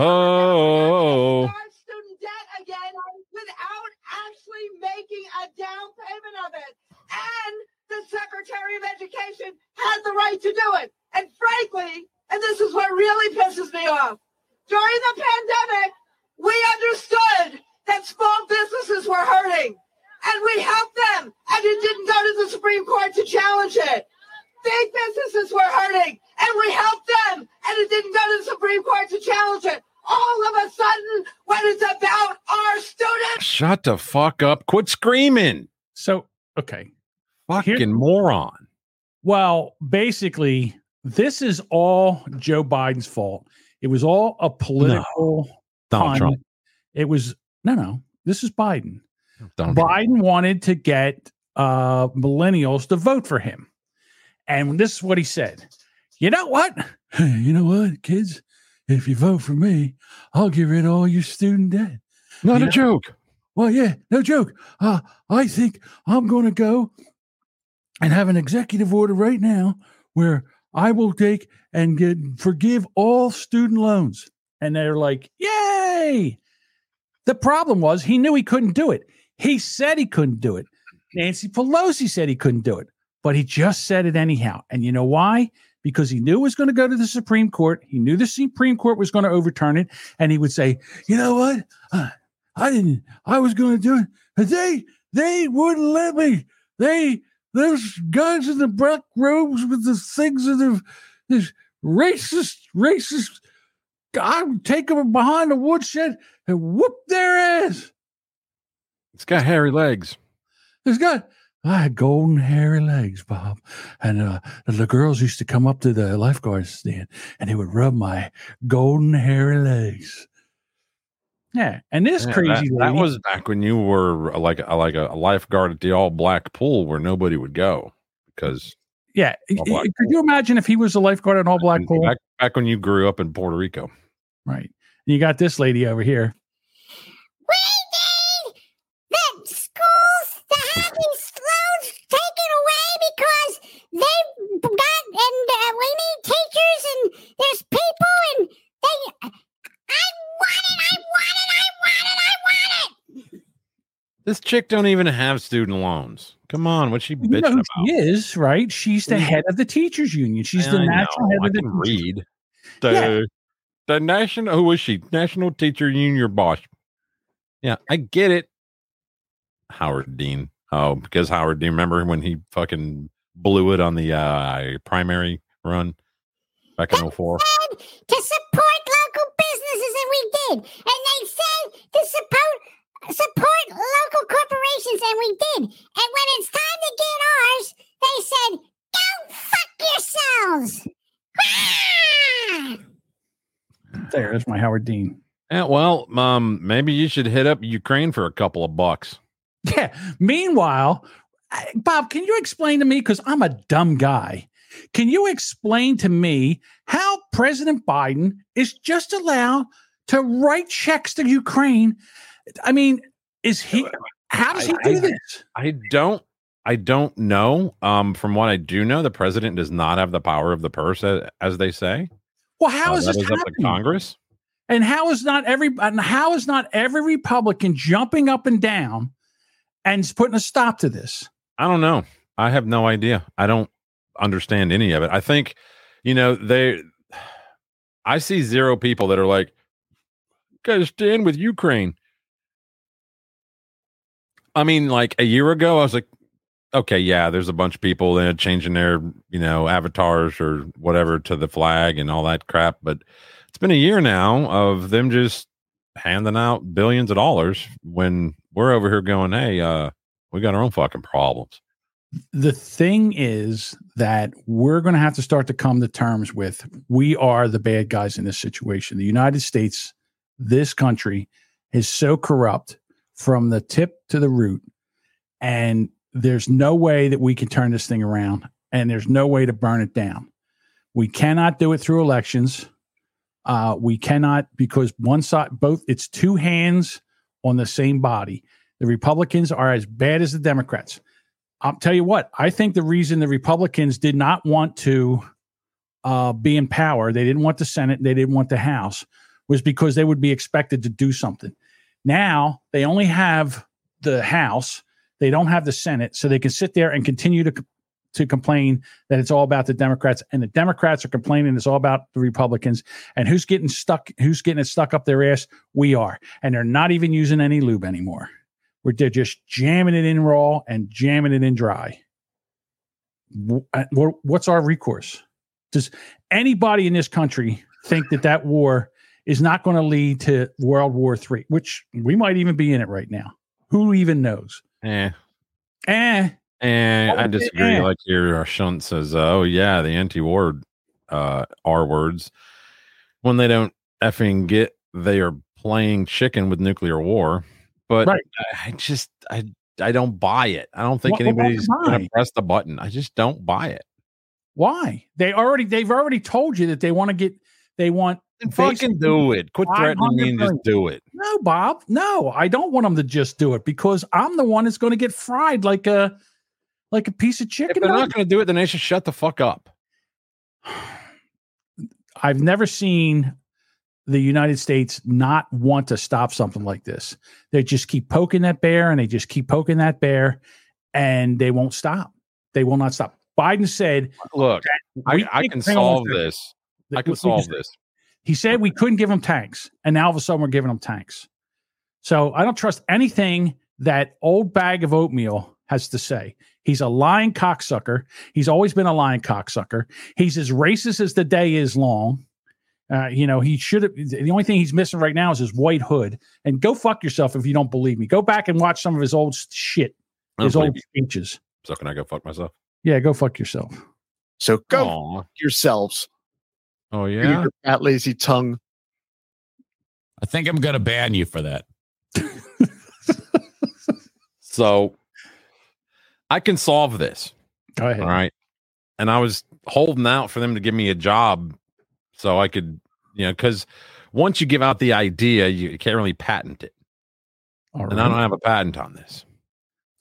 Oh, student debt again without actually making a down payment of it. And the Secretary of Education had the right to do it. And frankly, and this is what really pisses me off, during the pandemic, we understood that small businesses were hurting. And we helped them. And it didn't go to the Supreme Court to challenge it. Big businesses were hurting. And we helped them. And it didn't go to the Supreme Court to challenge it. All of a sudden, when it's about our students, shut the fuck up! Quit screaming! So okay, fucking moron. Well, basically, this is all Joe Biden's fault. It was all a political Donald pun. Trump. It was no, no. This is Biden. Donald Biden wanted to get uh, millennials to vote for him. And this is what he said. You know what? you know what, kids? If you vote for me, I'll get rid of all your student debt. Not You a know- joke. Well, yeah, no joke. Uh, I think I'm going to go and have an executive order right now where I will take and get forgive all student loans. And they're like, yay. The problem was he knew he couldn't do it. He said he couldn't do it. Nancy Pelosi said he couldn't do it, but he just said it anyhow. And you know why? Because he knew it was going to go to the Supreme Court. He knew the Supreme Court was going to overturn it. And he would say, you know what? Uh, I didn't, I was going to do it, but they, they wouldn't let me. They, those guys in the black robes with the things that the, this racist, racist, I would take them behind the woodshed and whoop their ass. It's got hairy legs. It's got I had golden hairy legs, Bob, and uh, the girls used to come up to the lifeguard stand and they would rub my golden hairy legs. Yeah, and this Yeah, crazy that, that was back when you were uh, like a, like a lifeguard at the all black pool where nobody would go because yeah. all black Could you imagine if he was a lifeguard at an all black pool? back, back when you grew up in Puerto Rico. Right. And you got this lady over here. that schools the having loans taken away because they got and uh, we need teachers and there's people and they I want it, I want it, I want it, I want it. This chick don't even have student loans. Come on, what's she You bitching know who about? she is, right? She's the head of the teachers union. She's the I national know, head I of the can teachers. read. The the national who is she? National Teacher Union boss. Yeah, I get it. Howard Dean. Oh, because Howard Dean. Remember when he fucking blew it on the uh primary run back in 04? to support local businesses, and we did. And they said to support support local corporations, and we did. And when it's time to get ours, they said, "Go fuck yourselves." There, that's my Howard Dean. Yeah, well, um, maybe you should hit up Ukraine for a couple of bucks. Yeah. Meanwhile, Bob, can you explain to me? Because I'm a dumb guy. Can you explain to me how President Biden is just allowed to write checks to Ukraine? I mean, is he? How does he I- do this? I don't I don't know. Um, from what I do know, the president does not have the power of the purse, as, as they say. Well, how is Uh, this is happening? Congress. And how is not every and how is not every Republican jumping up and down and putting a stop to this? I don't know. I have no idea. I don't understand any of it. I think, you know, they I see zero people that are like, guys stand with Ukraine. I mean, like a year ago, I was like, okay, yeah, there's a bunch of people that are changing their, you know, avatars or whatever to the flag and all that crap. But it's been a year now of them just handing out billions of dollars when we're over here going, hey, uh, we got our own fucking problems. the thing is that we're going to have to start to come to terms with we are the bad guys in this situation. The United States, this country, is so corrupt from the tip to the root, and there's no way that we can turn this thing around, and there's no way to burn it down. We cannot do it through elections. Uh, we cannot because one side, both it's two hands on the same body. The Republicans are as bad as the Democrats. I'll tell you what, I think the reason the Republicans did not want to uh, be in power, they didn't want the Senate, they didn't want the House, was because they would be expected to do something. Now they only have the House, they don't have the Senate, so they can sit there and continue to to complain that it's all about the Democrats, and the Democrats are complaining it's all about the Republicans. And who's getting stuck? Who's getting it stuck up their ass? We are, and they're not even using any lube anymore where they're just jamming it in raw and jamming it in dry. Uh, wh- What's our recourse? Does anybody in this country think that that war is not going to lead to World War III, which we might even be in it right now? Who even knows? Eh. Eh. Oh, I disagree. yeah. Like your uh, Shunt says, oh yeah, the anti-war uh, R words. When they don't effing get, they are playing chicken with nuclear war. But Right. I just, I, I don't buy it. I don't think what anybody's the gonna press the button. I just don't buy it. Why? They already they've already told you that they want to get they want Then fucking do it. Quit threatening me and just do it. No, Bob. No, I don't want them to just do it because I'm the one that's going to get fried like a like a piece of chicken. If they're not going to do it, then they should shut the fuck up. I've never seen the United States not want to stop something like this. They just keep poking that bear and they just keep poking that bear and they won't stop. They will not stop. Biden said, Look, I, I can hang on one solve this. Th- I can solve s- this. He said we couldn't give them tanks, and now all of a sudden we're giving them tanks. So I don't trust anything that old bag of oatmeal has to say. He's a lying cocksucker. He's always been a lying cocksucker. He's as racist as the day is long. Uh, you know, he should have. The only thing he's missing right now is his white hood. And go fuck yourself if you don't believe me. Go back and watch some of his old shit, I don't his old believe speeches. So can I go fuck myself? Yeah, go fuck yourself. So go Aw. yourselves. Oh yeah. Your fat lazy tongue. I think I'm going to ban you for that. So I can solve this. Go ahead. All right. And I was holding out for them to give me a job so I could, you know, because once you give out the idea, you can't really patent it. All And I don't have a patent on this.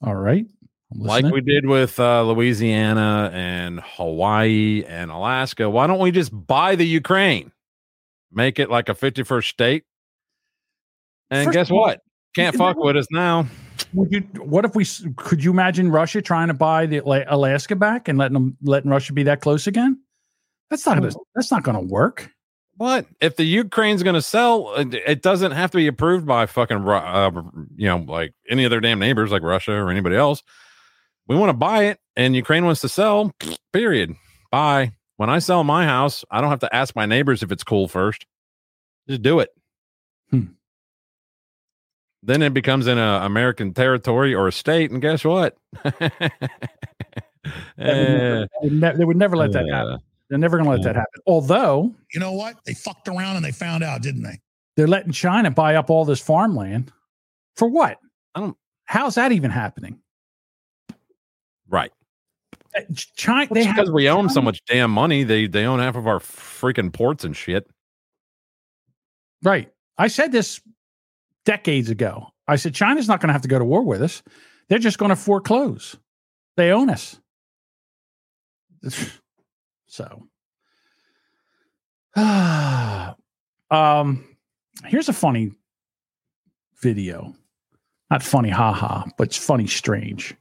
All right. I'm Like we did with uh, Louisiana and Hawaii and Alaska. Why don't we just buy the Ukraine? Make it like a 51st state. And First guess of what? Can't you- fuck with us now. Would you? What if we? Could you imagine Russia trying to buy the Alaska back and letting them letting Russia be that close again? That's not gonna. That's not gonna work. What if the Ukraine's going to sell? It it doesn't have to be approved by fucking, uh, you know, like any of their damn neighbors, like Russia or anybody else. We want to buy it, and Ukraine wants to sell. Period. Buy. When I sell my house, I don't have to ask my neighbors if it's cool first. Just do it. Hmm. Then it becomes in a American territory or a state, and guess what? They would never, Eh, they would ne- they would never let that happen. They're never gonna let that happen. Although You know what? They fucked around and they found out, didn't they? they're letting China buy up all this farmland for what? I don't. How's that even happening? Right. Uh, China. Well, because we own so much damn money. They they own half of our freaking ports and shit. right. I said this decades ago. I said China's not going to have to go to war with us. They're just going to foreclose. They own us. So, um, here's a funny video. Not funny, haha, but it's funny, strange.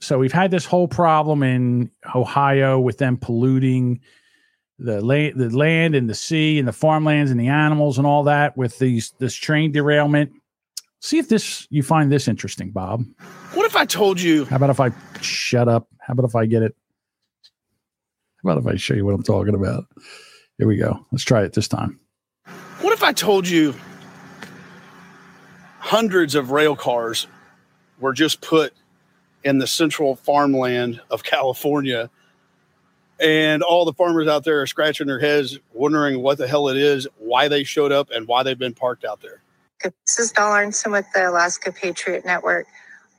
So we've had this whole problem in Ohio with them polluting the land, the land and the sea and the farmlands and the animals and all that with these this train derailment. See if this you find this interesting, Bob. What if I told you? How about if I shut up? How about if I get it? How about if I show you what I'm talking about? Here we go. Let's try it this time. What if I told you hundreds of rail cars were just put in the central farmland of California and all the farmers out there are scratching their heads wondering what the hell it is, why they showed up and why they've been parked out there. This is Dawn Arnson with the Alaska Patriot Network.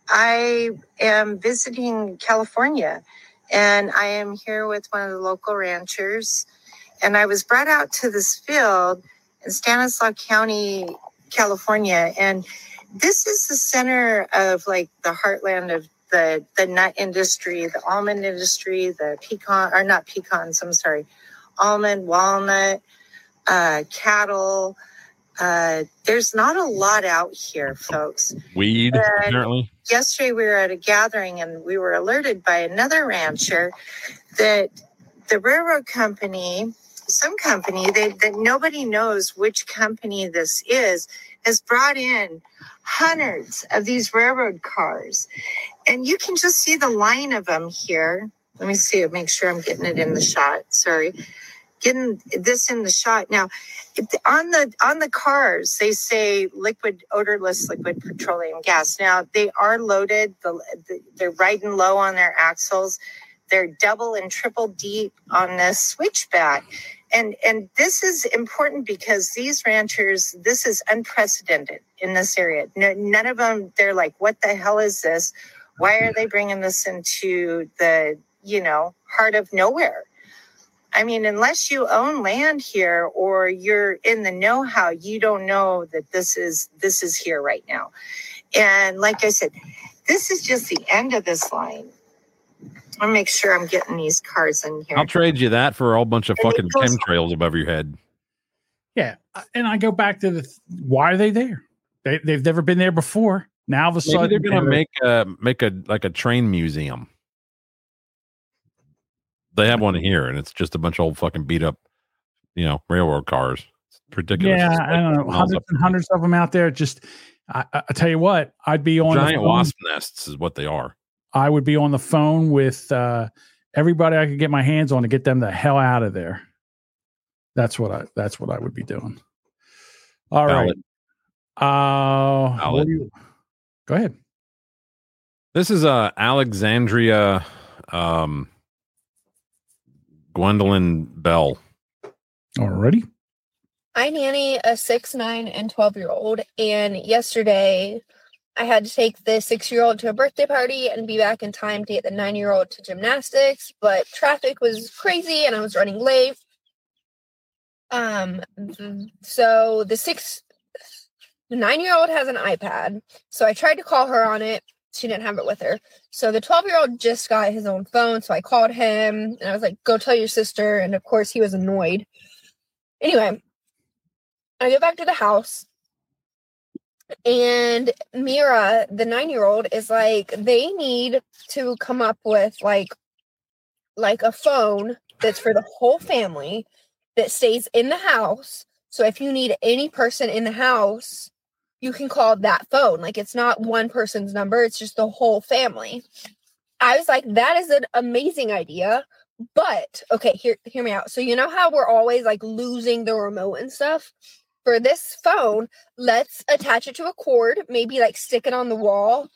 I am visiting California and I am here with one of the local ranchers. And I was brought out to this field in Stanislaus County, California. And this is the center of like the heartland of the, the nut industry, the almond industry, the pecan, or not pecans, I'm sorry, almond, walnut, uh, cattle. Uh, there's not a lot out here, folks. Weed, And apparently. Yesterday, we were at a gathering and we were alerted by another rancher that the railroad company, some company that, that nobody knows which company this is, has brought in hundreds of these railroad cars. And you can just see the line of them here. Let me see, make sure I'm getting it in the shot. Sorry. Getting this in the shot. Now, on the on the cars they say liquid odorless liquid petroleum gas now they are loaded the, the, they're riding low on their axles they're double and triple deep on this switchback and and this is important because these ranchers this is unprecedented in this area. No, none of them they're like what the hell is this? Why are they bringing this into the you know heart of nowhere? I mean unless you own land here or you're in the know-how you don't know that this is this is here right now. And like i said this is just the end of this line i'll make sure i'm getting these cars in here I'll trade you that for a whole bunch of And fucking goes- chemtrails above your head. Yeah, uh, and I go back to the th- why are they there? They they've never been there before. Now all of a Maybe sudden they're gonna make a make a like a train museum. They have one here, and it's just a bunch of old fucking beat up, you know, railroad cars. It's ridiculous. Yeah, It's I don't know, hundreds and hundreds of them out there. Just I, I I tell you what, I'd be on the giant wasp nests is what they are. I would be on the phone with uh, everybody I could get my hands on to get them the hell out of there. That's what I. That's what I would be doing. All right. Uh, what Valid. do you- go ahead. This is uh Alexandria um Gwendolyn Bell. Already. I nanny a six, nine, and 12 year old. And yesterday, I had to take the six year old to a birthday party and be back in time to get the nine year old to gymnastics. But traffic was crazy and I was running late. Um, so the six, the nine year old has an iPad. So I tried to call her on it. She didn't have it with her. So the 12 year old just got his own phone. So I called him and I was like, go tell your sister. And of course, he was annoyed. Anyway, I go back to the house, and Mira, the nine year old, is like, they need to come up with like like a phone that's for the whole family that stays in the house. So if you need any person in the house, you can call that phone. Like it's not one person's number, it's just the whole family. I was like, that is an amazing idea. But okay, hear hear me out. So you know how we're always like losing the remote and stuff? For this phone, let's attach it to a cord, maybe like stick it on the wall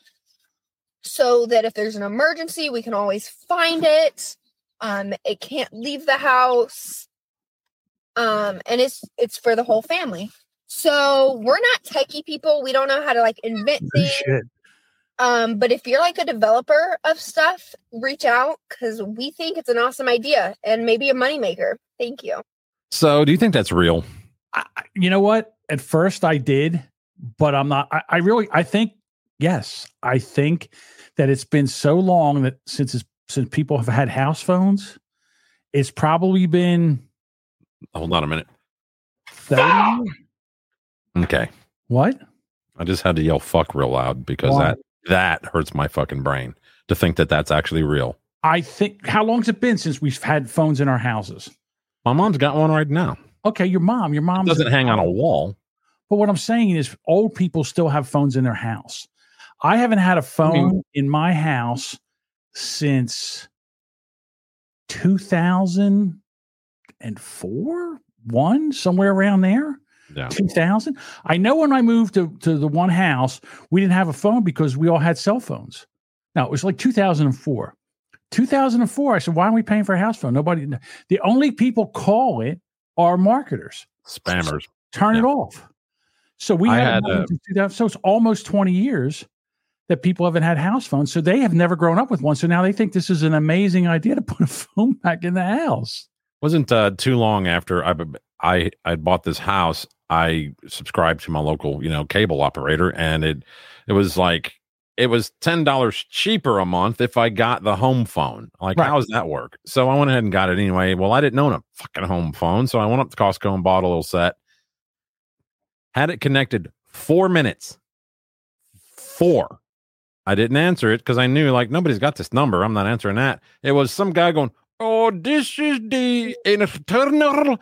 so that if there's an emergency, we can always find it. Um, it can't leave the house. Um, and it's it's for the whole family. So we're not techie people. We don't know how to like invent things. Shit. Um, but if you're like a developer of stuff, reach out because we think it's an awesome idea and maybe a moneymaker. Thank you. So, do you think that's real? You know what? At first I did, but I'm not. I, I really. I think yes. I think that it's been so long that since it's, since people have had house phones, it's probably been Hold on a minute. thirty. Okay. What? I just had to yell fuck real loud because that that hurts my fucking brain to think that that's actually real. I think. How long's it been since we've had phones in our houses? My mom's got one right now. Okay, your mom. Your mom doesn't hang on a wall. But what I'm saying is, old people still have phones in their house. I haven't had a phone in my house since 2004, one, somewhere around there. Yeah. 2000. I know when I moved to, to the one house, we didn't have a phone because we all had cell phones. Now, it was like 2004. 2004, I said, why are we paying for a house phone? Nobody, the only people call it are marketers. Spammers. Turn it off. So we had, uh, 2000, so it's almost 20 years that people haven't had house phones. So they have never grown up with one. So now they think this is an amazing idea to put a phone back in the house. Wasn't uh, too long after I I I bought this house. I subscribed to my local, you know, cable operator, and it it was like it was ten dollars cheaper a month if I got the home phone. Like, Right. how does that work? So I went ahead and got it anyway. Well, I didn't own a fucking home phone, so I went up to Costco and bought a little set. Had it connected four minutes. Four. I didn't answer it because I knew like nobody's got this number. I'm not answering that. It was some guy going, Oh, this is the internal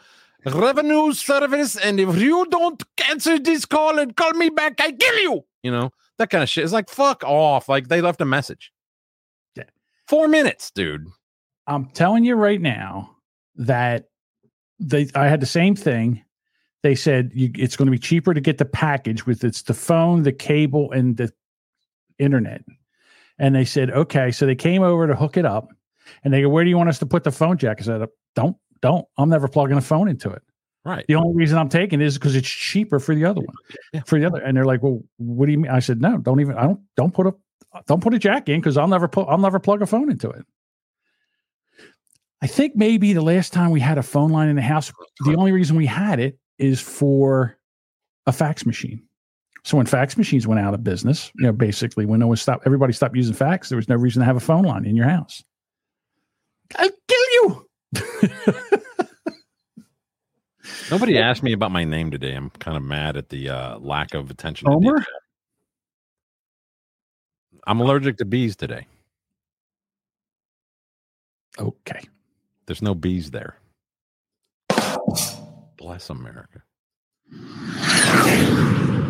revenue service. And if you don't answer this call and call me back, I kill you. You know, that kind of shit. It's like, fuck off. Like they left a message. Four minutes, dude. I'm telling you right now that they I had the same thing. They said you, it's going to be cheaper to get the package with it's the phone, the cable, and the internet. And they said, okay. So they came over to hook it up, and they go, "Where do you want us to put the phone jack?" I said, "Don't don't. I'm never plugging a phone into it. Right. The only reason I'm taking it is because it's cheaper for the other one. For the other, and they're like, "Well, what do you mean?" I said, "No, don't even. I don't. Don't put a don't put a jack in because I'll never put. I'll never plug a phone into it." I think maybe the last time we had a phone line in the house, the only reason we had it is for a fax machine. So when fax machines went out of business, you know, basically when no one stopped, everybody stopped using fax. There was no reason to have a phone line in your house. I'll kill you. Nobody asked me about my name today. I'm kind of mad at the uh, lack of attention. Homer? I'm allergic to bees today. Okay. There's no bees there. Bless America.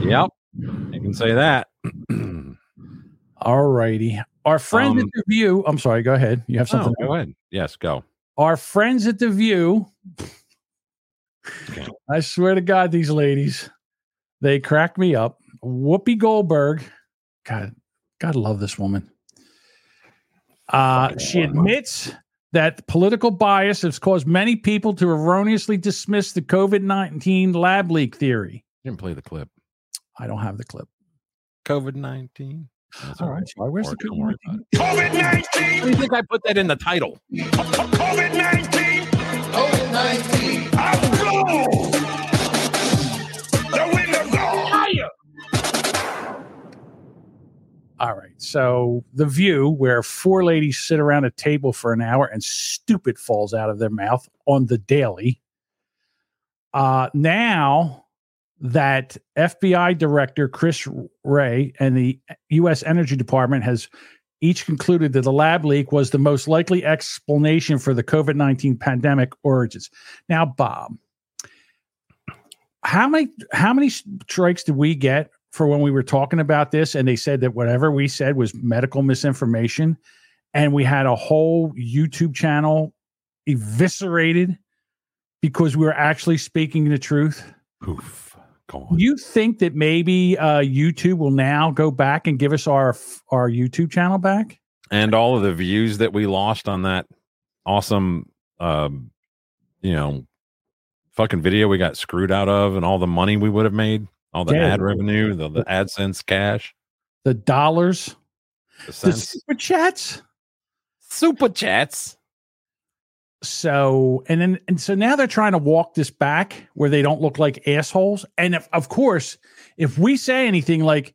Yep. You can say that. All righty. Our friends at Um, the View. I'm sorry. Go ahead. You have something. Oh, go ahead. Yes, go. Our friends at the View. I swear to God, these ladies, they crack me up. Whoopi Goldberg. God, God love this woman. Uh, she admits that political bias has caused many people to erroneously dismiss the COVID 19 lab leak theory. Didn't play the clip. I don't have the clip. COVID 19. All right. Sorry, where's the COVID 19? COVID 19? it. What do you think I put that in the title? COVID 19. COVID 19. All right. So the view where four ladies sit around a table for an hour and stupid falls out of their mouth on the daily. Uh, now that FBI Director Chris Wray and the U.S. Energy Department has each concluded that the lab leak was the most likely explanation for the COVID 19 pandemic origins. Now, Bob, how many how many strikes did we get for when we were talking about this and they said that whatever we said was medical misinformation and we had a whole YouTube channel eviscerated because we were actually speaking the truth? Poof. You think that maybe uh, YouTube will now go back and give us our our YouTube channel back? And all of the views that we lost on that awesome, um, you know, fucking video we got screwed out of, and all the money we would have made, all the Yeah. ad revenue, the, the AdSense cash, The dollars, the the super chats. super chats. So and then and so now they're trying to walk this back where they don't look like assholes. And if, of course, if we say anything like,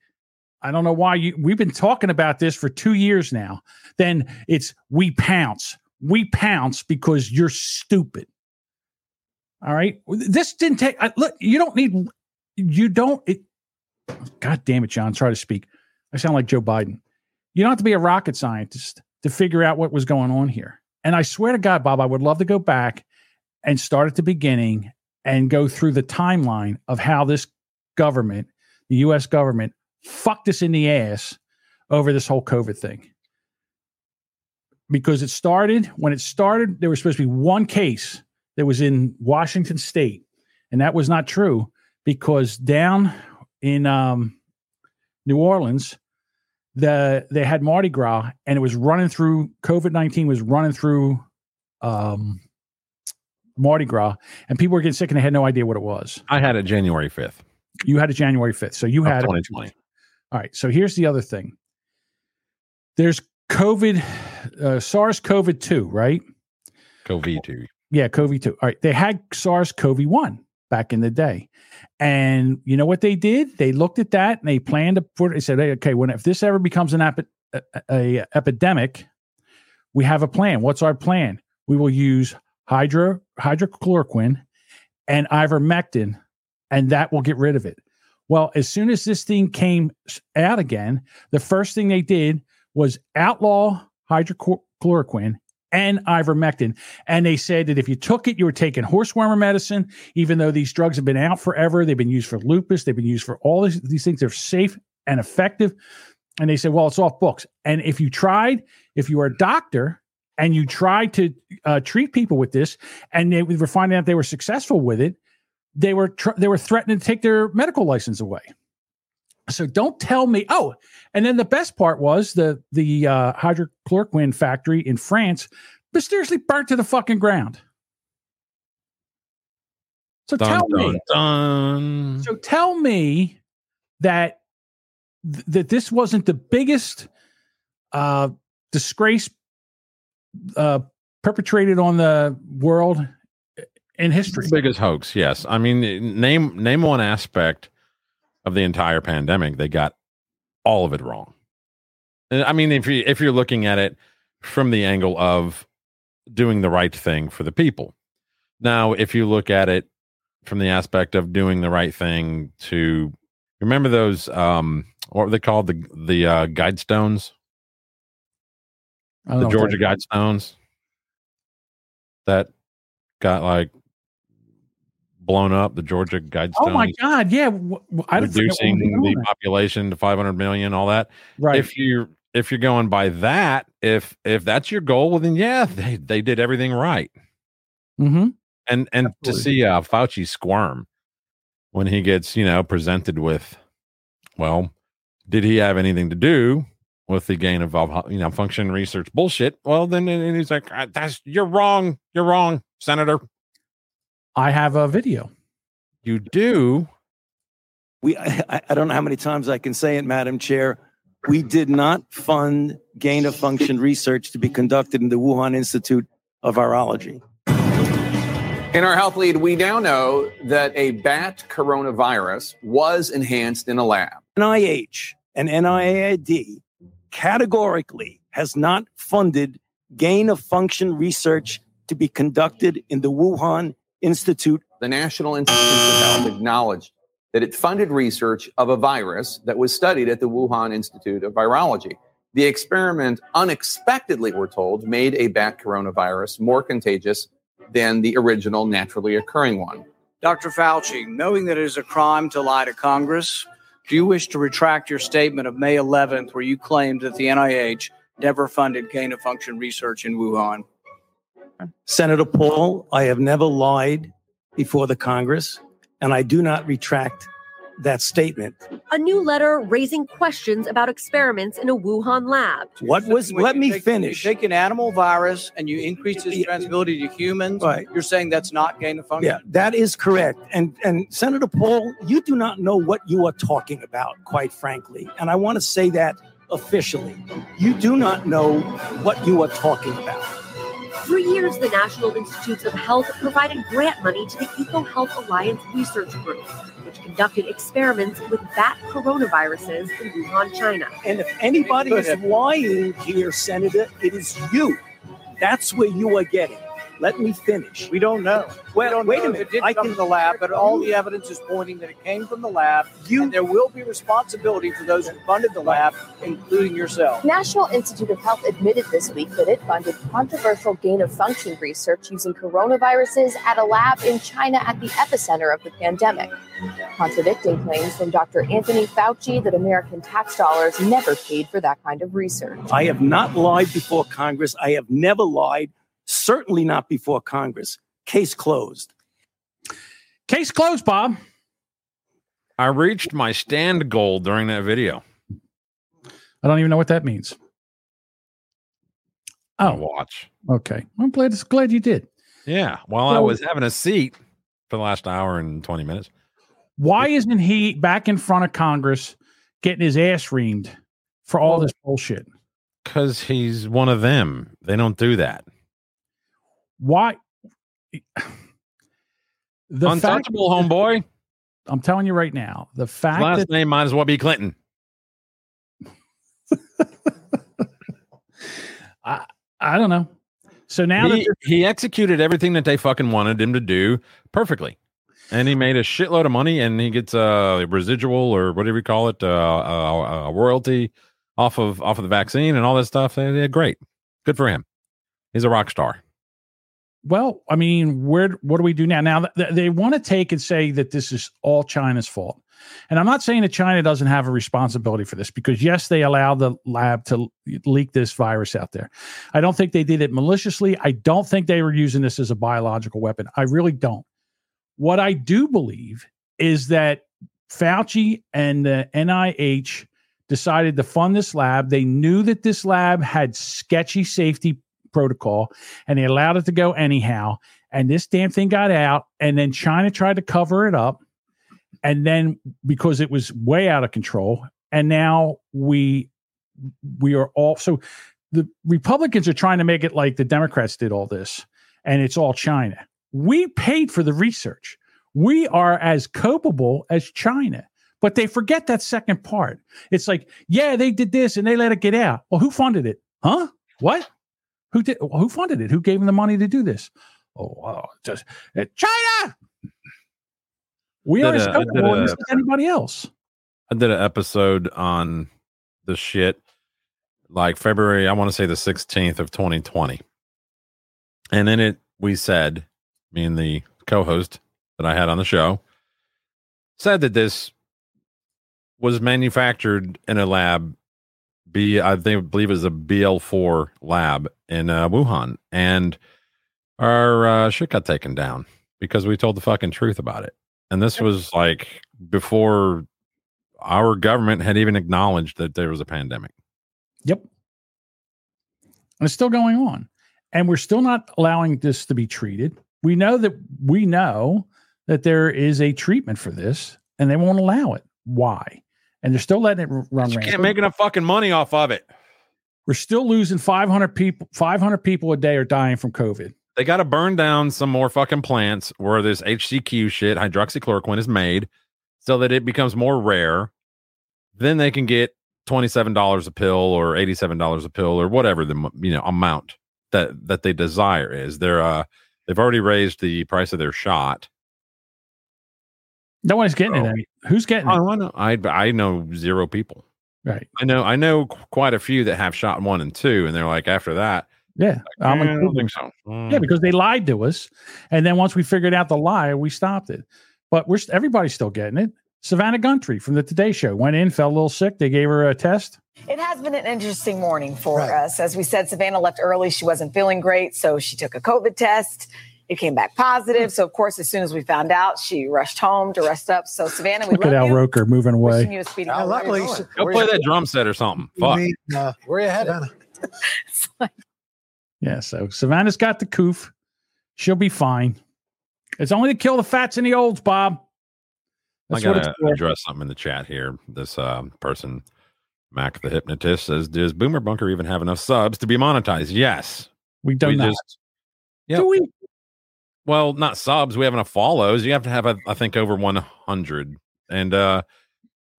I don't know why you we've been talking about this for two years now, then it's we pounce. We pounce because you're stupid. All right. This didn't take I, look, you don't need you don't it God damn it, John. Try to speak. I sound like Joe Biden. You don't have to be a rocket scientist to figure out what was going on here. And I swear to God, Bob, I would love to go back and start at the beginning and go through the timeline of how this government, the US government, fucked us in the ass over this whole COVID thing. Because it started, when it started, there was supposed to be one case that was in Washington state. And that was not true because down in um, New Orleans, the they had Mardi Gras and it was running through COVID nineteen was running through um, Mardi Gras and people were getting sick and they had no idea what it was. I had it January 5th. You had it January fifth, so you had 2020. All right. So here's the other thing. There's COVID, uh, SARS CoV two, right? COVID 2. Yeah, CoV two. All right, they had SARS CoV one back in the day, and you know what they did? They looked at that and they planned to put. They said, hey, "Okay, when if this ever becomes an epi- a, a epidemic, we have a plan. What's our plan? We will use hydro hydrochloroquine and ivermectin, and that will get rid of it." Well, as soon as this thing came out again, the first thing they did was outlaw hydrochloroquine and ivermectin. And they said that if you took it, you were taking horseworm medicine, even though these drugs have been out forever. They've been used for lupus, they've been used for all these, these things. They're safe and effective. And they said, well, it's off books. And if you tried, if you were a doctor and you tried to uh, treat people with this, and they were finding out they were successful with it, they were tr- they were threatening to take their medical license away. So don't tell me. Oh, and then the best part was the the uh, hydrochloroquine factory in France mysteriously burnt to the fucking ground. So Dun, tell dun, me. dun. So tell me that th- that this wasn't the biggest uh, disgrace uh, perpetrated on the world in history. biggest hoax. Yes, I mean, name name one aspect of the entire pandemic. They got all of it wrong. And I mean, if you if you're looking at it from the angle of doing the right thing for the people, now if you look at it from the aspect of doing the right thing to remember those um what were they called the the uh, guide stones the Georgia Guidestones that got like blown up. The Georgia Guidestones. Oh my God! Yeah, I reducing the population to 500 million, all that. Right. If you're if you're going by that, if if that's your goal, well then yeah, they they did everything right. Mm-hmm. And and to see uh, Fauci squirm when he gets you know presented with, well, did he have anything to do with the gain of you know function research bullshit? Well, then and he's like, "Ah, that's you're wrong, you're wrong, Senator. I have a video. You do. We, I, I don't know how many times I can say it, Madam Chair. We did not fund gain of function research to be conducted in the Wuhan Institute of Virology. In our health lead, we now know that a bat coronavirus was enhanced in a lab. NIH and NIAID categorically has not funded gain of function research to be conducted in the Wuhan Institute. The National Institutes of Health acknowledged that it funded research of a virus that was studied at the Wuhan Institute of Virology. The experiment unexpectedly, we're told, made a bat coronavirus more contagious than the original naturally occurring one. Dr. Fauci, knowing that it is a crime to lie to Congress, do you wish to retract your statement of May 11th where you claimed that the NIH never funded gain of function research in Wuhan? Senator Paul, I have never lied before the Congress, and I do not retract that statement. A new letter raising questions about experiments in a Wuhan lab. What was, When let me take- finish. You take an animal virus and you increase its transmissibility to humans. Right. You're saying that's not gain of function? Yeah, that is correct. And and Senator Paul, you do not know what you are talking about, quite frankly. And I want to say that officially. You do not know what you are talking about. For years, the National Institutes of Health provided grant money to the EcoHealth Alliance Research Group, which conducted experiments with bat coronaviruses in Wuhan, China. And if anybody is lying here, Senator, it is you. That's where you are getting. Let me finish. We don't know. Well, we don't wait know a minute. It did I come can- from the lab, but all the evidence is pointing that it came from the lab. You, and there will be responsibility for those who funded the lab, including yourself. National Institute of Health admitted this week that it funded controversial gain of function research using coronaviruses at a lab in China at the epicenter of the pandemic, contradicting claims from Dr. Anthony Fauci that American tax dollars never paid for that kind of research. I have not lied before Congress. I have never lied, certainly not before Congress. Case closed. Case closed, Bob. I reached my stand goal during that video. I don't even know what that means. Oh, watch. Okay, I'm glad. Glad you did. Yeah. While I was having a seat for the last hour and 20 minutes. Why isn't he back in front of Congress getting his ass reamed for all this bullshit? Because he's one of them. They don't do that. Why? The fact- homeboy. I'm telling you right now, the fact Last that name might as well be Clinton. I, I don't know. So now he, that he executed everything that they fucking wanted him to do perfectly. And he made a shitload of money and he gets a residual or whatever you call it, uh, a, a royalty off of off of the vaccine and all that stuff. Yeah, yeah, great. Good for him. He's a rock star. Well, I mean, where what do we do now? Now th- they want to take and say that this is all China's fault. And I'm not saying that China doesn't have a responsibility for this because yes, they allowed the lab to leak this virus out there. I don't think they did it maliciously. I don't think they were using this as a biological weapon. I really don't. What I do believe is that Fauci and the NIH decided to fund this lab. They knew that this lab had sketchy safety protocol, and they allowed it to go anyhow. And this damn thing got out, and then China tried to cover it up, and then because it was way out of control, and now we we are all so the Republicans are trying to make it like the Democrats did all this, and it's all China. We paid for the research. We are as culpable as China, but they forget that second part. It's like, yeah, they did this and they let it get out. Well, who funded it? Huh? What? Who did? Who funded it? Who gave them the money to do this? Oh, wow, just uh, China. We are as culpable as anybody else. I did an episode on the shit like February, I want to say the 16th of 2020. And in it, we said, me and the co host that I had on the show said that this was manufactured in a lab. B, I think, believe it was a BL4 lab in uh, Wuhan. And our uh, shit got taken down because we told the fucking truth about it. And this was like before our government had even acknowledged that there was a pandemic. Yep. And it's still going on. And we're still not allowing this to be treated. We know that we know that there is a treatment for this and they won't allow it. Why? And they're still letting it run You rampant. can't make enough fucking money off of it. We're still losing 500 people 500 people a day are dying from COVID. They got to burn down some more fucking plants where this HCQ shit, hydroxychloroquine, is made so that it becomes more rare. Then they can get $27 a pill or $87 a pill or whatever the you know amount that that they desire is. They're uh they've already raised the price of their shot. No one's getting Oh. it. Any. Who's getting it? I know I I know zero people. Right. I know I know quite a few that have shot one and two, and they're like after that. Yeah. I'm "Eh, I don't think so. Mm. Yeah, because they lied to us. And then once we figured out the lie, we stopped it. But we're everybody's still getting it. Savannah Guthrie from the Today Show went in, felt a little sick. They gave her a test. It has been an interesting morning for us. As we said, Savannah left early. She wasn't feeling great, so she took a COVID test. It came back positive. So, of course, as soon as we found out, she rushed home to rest up. So, Savannah, we Look at Al you. Roker moving away. you a speedy Uh, luckily, recovery. Go play that drum set or something. Fuck. uh, where you headed? Yeah, so Savannah's got the coof. She'll be fine. It's only to kill the fats and the olds, Bob. I That's what gotta address something in the chat here. This um, person, Mac the hypnotist, says, "Does Boomer Bunker even have enough subs to be monetized?" Yes, We don't know. yeah. Do we? Well, not subs. We have enough follows. You have to have, a, I think, over one hundred. And uh,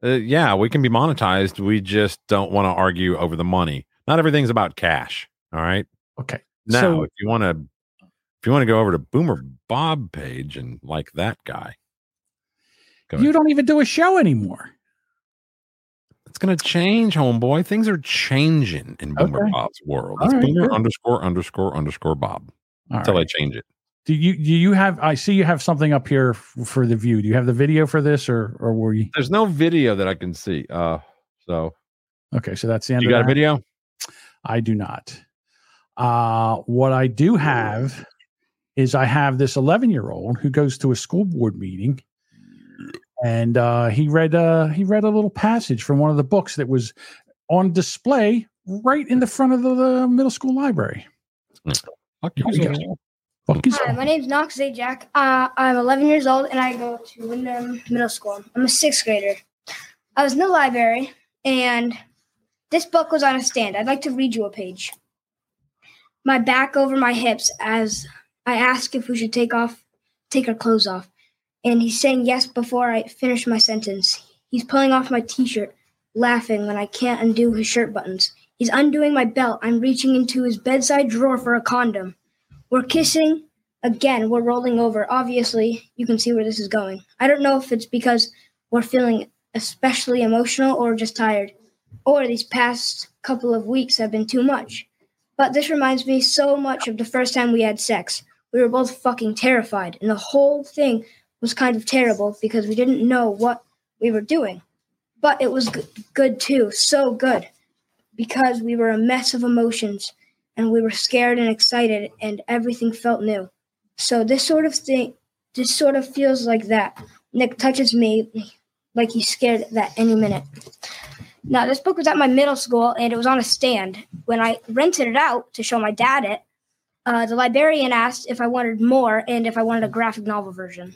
uh, yeah, we can be monetized. We just don't want to argue over the money. Not everything's about cash. All right. Okay. Now, So- if you want to, if you want to go over to Boomer Bob page and like that guy, You don't even do a show anymore. It's gonna change, homeboy. Things are changing in Boomer Okay. Bob's world. All It's right, Boomer good. underscore underscore underscore Bob All until right. I change it. Do you do you have? I see you have something up here f- for the view. Do you have the video for this, or or were you? There's no video that I can see. Uh, so Okay, so that's the end. you of got a that. video? I do not. Uh, what I do have is I have this 11 year old who goes to a school board meeting, and uh, he read uh, he read a little passage from one of the books that was on display right in the front of the, the middle school library. Fuck Hi, my name's Knox Zajac. Uh, I'm 11 years old and I go to Windham Middle School. I'm a sixth grader. I was in the library and this book was on a stand. I'd like to read you a page. My back over my hips as I ask if we should take off, take our clothes off. And he's saying yes before I finish my sentence. He's pulling off my t shirt, laughing when I can't undo his shirt buttons. He's undoing my belt. I'm reaching into his bedside drawer for a condom. We're kissing again. We're rolling over. Obviously, you can see where this is going. I don't know if it's because we're feeling especially emotional or just tired, or these past couple of weeks have been too much. But this reminds me so much of the first time we had sex. We were both fucking terrified, and the whole thing was kind of terrible because we didn't know what we were doing. But it was good, good too, so good, because we were a mess of emotions and we were scared and excited and everything felt new. So this sort of thing this sort of feels like that. Nick touches me like he's scared that any minute. Now, this book was at my middle school and it was on a stand. When I rented it out to show my dad it, uh, the librarian asked if I wanted more and if I wanted a graphic novel version.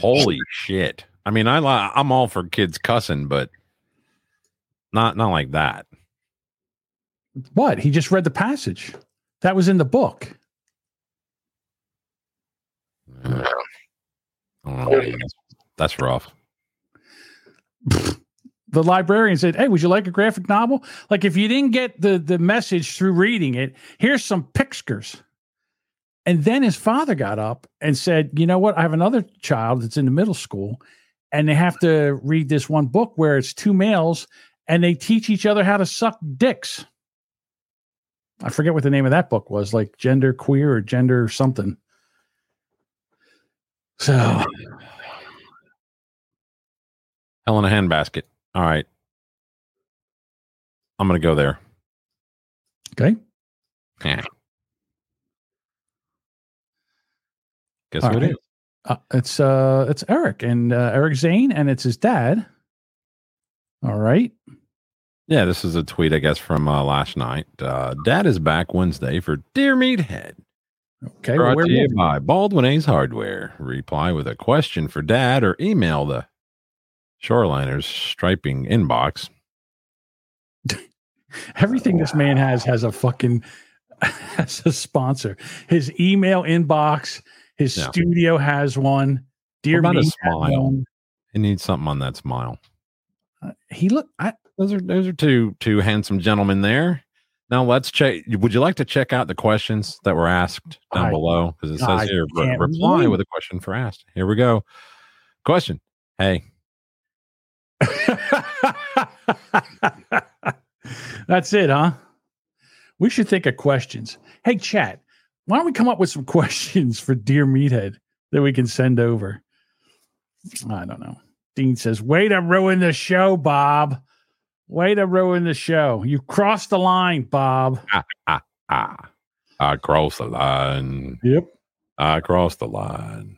Holy shit! I mean, I I'm all for kids cussing, but not not like that. What? He just read the passage. That was in the book. Oh, that's, that's rough. The librarian said, "Hey, would you like a graphic novel? Like, if you didn't get the the message through reading it, here's some pictures." And then his father got up and said, "You know what? I have another child that's in the middle school, and they have to read this one book where it's two males and they teach each other how to suck dicks." I forget what the name of that book was, like gender queer or gender something. So, Hell in a handbasket. All right. I'm gonna go there. Okay. Yeah. Guess All who it right. is? Uh, it's uh it's Eric and uh, Eric Zane and it's his dad. All right. Yeah, this is a tweet, I guess, from uh, last night. Uh, Dad is back Wednesday for Dear Meathead. Okay. Brought where to you by Baldwin A's Hardware. Reply with a question for Dad or email the Shoreliner's striping inbox. Everything this man has has a fucking has a sponsor. His email inbox, his Yeah. studio has one. Dear What about me, a smile? He needs something on that smile. he look. I, those are those are two two handsome gentlemen there. Now let's check. Would you like to check out the questions that were asked down I- below? Because it says here, re- reply with a question for asked. Here we go. Question. Hey, That's it, huh? We should think of questions. Hey, chat, why don't we come up with some questions for Dear Meathead that we can send over? I don't know. Dean says, Way to ruin the show, Bob. Way to ruin the show. You crossed the line, Bob. ah, ah, ah. I crossed the line. Yep. I crossed the line.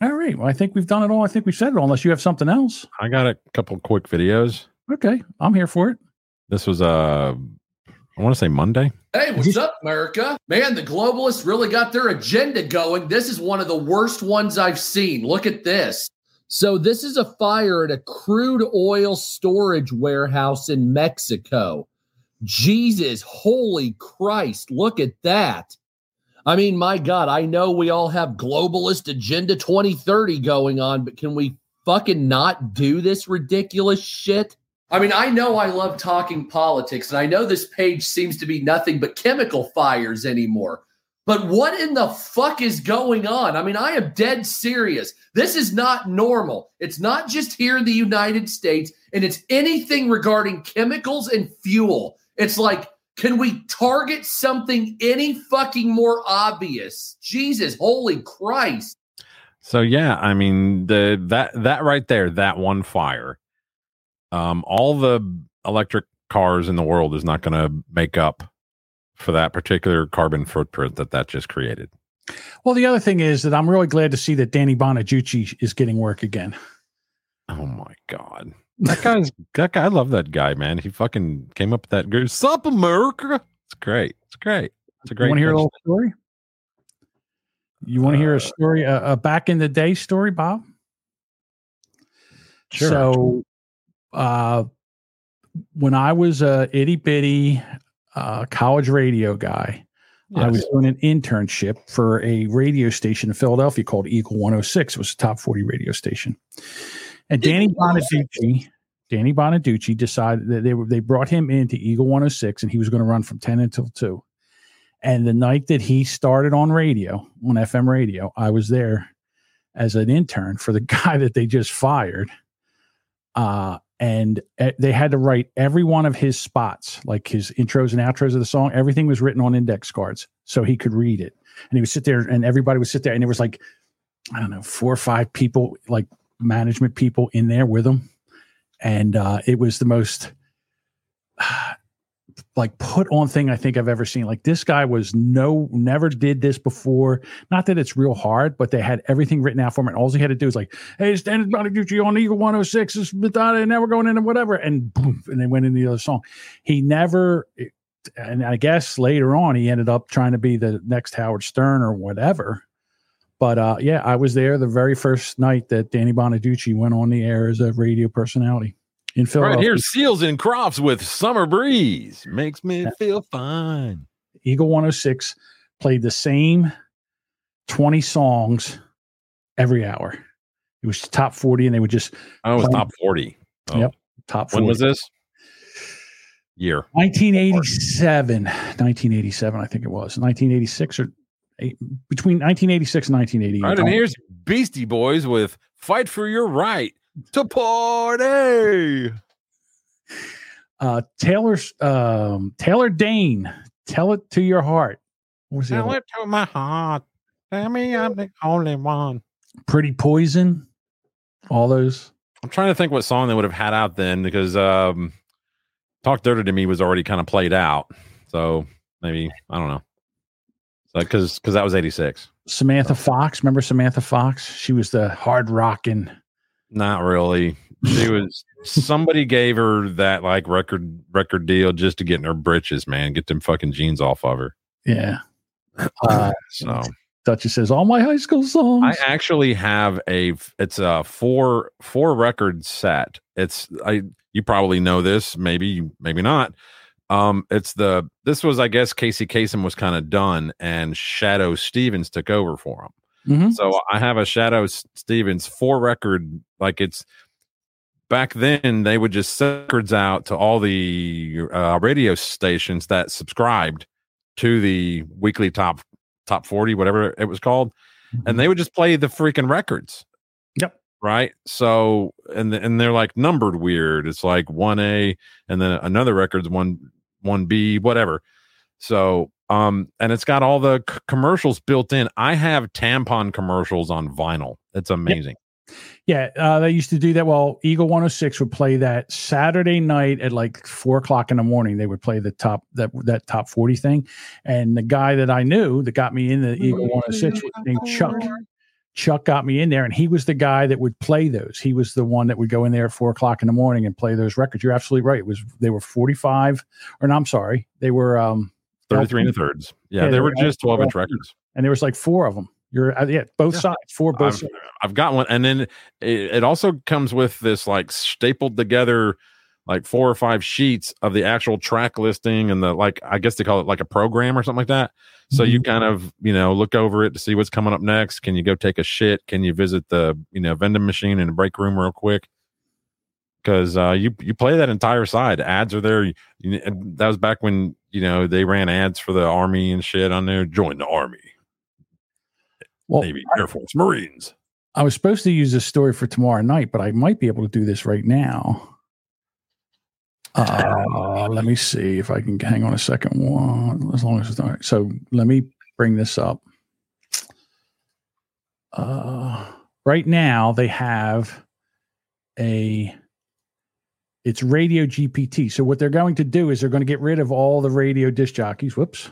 All right. Well, I think we've done it all. I think we've said it all, unless you have something else. I got a couple quick videos. Okay. I'm here for it. This was uh I want to say Monday. Hey, what's up, America? Man, the globalists really got their agenda going. This is one of the worst ones I've seen. Look at this. So, this is a fire at a crude oil storage warehouse in Mexico. Jesus, holy Christ, look at that. I mean, my God, I know we all have globalist agenda 2030 going on, but can we fucking not do this ridiculous shit? I mean, I know I love talking politics, and I know this page seems to be nothing but chemical fires anymore. But what in the fuck is going on? I mean, I am dead serious. This is not normal. It's not just here in the United States, and it's anything regarding chemicals and fuel. It's like, can we target something any fucking more obvious? Jesus, holy Christ. So yeah, I mean the that that right there, that one fire, um, all the electric cars in the world is not going to make up for that particular carbon footprint that that just created. Well, the other thing is that I'm really glad to see that Danny Bonaducci is getting work again. Oh my god, that guy's that guy. I love that guy, man. He fucking came up with that good "Sup America." It's great. It's great. It's a great. You want to hear a little story? You want to hear a story, a, a back in the day story, Bob? Sure. So, uh, when I was a itty bitty uh, college radio guy, I was doing an internship for a radio station in Philadelphia called Eagle 106. It was a top 40 radio station. And Danny Bonaducci, Danny Bonaducci decided that they were they brought him into Eagle 106 and he was going to run from 10 until 2. And the night that he started on radio, on FM radio, I was there as an intern for the guy that they just fired. Uh, and uh, they had to write every one of his spots, like his intros and outros of the song. Everything was written on index cards so he could read it. And he would sit there and everybody would sit there and there was like, I don't know, four or five people, like management people in there with him. And uh, it was the most like put on thing I think I've ever seen. Like this guy was no never did this before. Not that it's real hard, but they had everything written out for him, and all he had to do was like, "Hey, Stan Bonaducci on Eagle 106 is and now we're going into whatever," and boom, and they went into the other song. He never, and I guess later on he ended up trying to be the next Howard Stern or whatever. But uh, yeah, I was there the very first night that Danny Bonaducci went on the air as a radio personality in Philadelphia. Right here, Seals and Crofts with Summer Breeze makes me feel fine. Eagle 106 played the same 20 songs every hour. It was top 40, and they would just. Oh, it was top 40. Oh. Yep. Top 40. When was this? Year. 1987. 1987, I think it was. 1986 or eight, between 1986 and 1988. All right, and here's Beastie Boys with Fight for Your Right to Party. uh, Taylor's um, Taylor Dayne. Tell it to your heart. What was the Tell it to my heart. Tell me I'm the only one. Pretty Poison. All those. I'm trying to think what song they would have had out then because um, Talk Dirty to Me was already kind of played out. So maybe, I don't know. Because because that was 86. Samantha Fox. Remember Samantha Fox? She was the hard rocking. Not really. She was somebody gave her that like record record deal just to get in her britches, man. Get them fucking jeans off of her. Yeah. Uh, So Duchess says all my high school songs. I actually have a it's a four four record set. It's I you probably know this, maybe maybe not. Um it's the this was I guess Casey Kasem was kind of done and Shadoe Stevens took over for him. Mhm. So I have a Shadoe Stevens four record like it's back then they would just send records out to all the uh, radio stations that subscribed to the weekly top top 40 whatever it was called and they would just play the freaking records. Yep. right? So and and they're like numbered weird. It's like 1a and then another record's 1 1b whatever. So um and it's got all the c- commercials built in i have tampon commercials on vinyl it's amazing Yeah, uh, they used to do that. Well, Eagle 106 would play that Saturday night at like four o'clock in the morning. They would play the top that that top 40 thing. And the guy that I knew that got me in the Eagle 106 was named Chuck. Chuck got me in there, and he was the guy that would play those. He was the one that would go in there at four o'clock in the morning and play those records. You're absolutely right. It was they were 45, or no, I'm sorry, they were um 33 and a thirds. Yeah, Yeah, they were just 12 inch records. And there was like four of them. You're uh, yeah, both Yeah. sides, four both I've, sides. I've got one and then it, it also comes with this like stapled together like four or five sheets of the actual track listing and the like i guess they call it like a program or something like that. So you kind of you know look over it to see what's coming up next. Can you go take a shit? Can you visit the you know vending machine in the break room real quick because uh you you play that entire side ads are there you, you- that was back when you know they ran ads for the army and shit on there join the army Well, navy air force marines I was supposed to use this story for tomorrow night, but I might be able to do this right now. Uh, let me see if I can hang on a second. One, as long as it's all right. So let me bring this up. Uh, right now they have a it's radio GPT. So what they're going to do is they're going to get rid of all the radio disc jockeys. Whoops.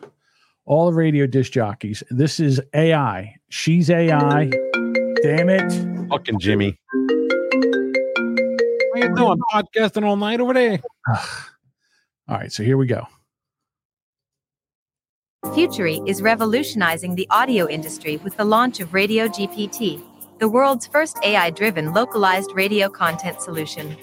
All the radio disc jockeys. This is AI. She's AI. Damn it. Fucking Jimmy. What are you doing? Podcasting all night over there? All right, so here we go. Futuri is revolutionizing the audio industry with the launch of Radio GPT, the world's first AI driven localized radio content solution.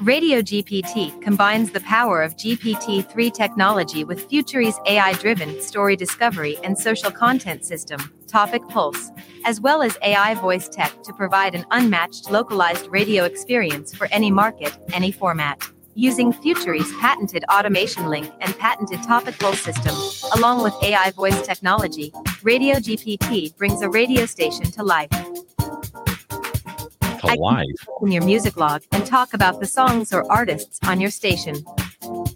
Radio GPT combines the power of GPT 3 technology with Futuri's AI driven story discovery and social content system, Topic Pulse, as well as AI voice tech to provide an unmatched localized radio experience for any market, any format. Using Futuri's patented automation link and patented Topic Pulse system, along with AI voice technology, Radio GPT brings a radio station to life. To life. in your music log and talk about the songs or artists on your station.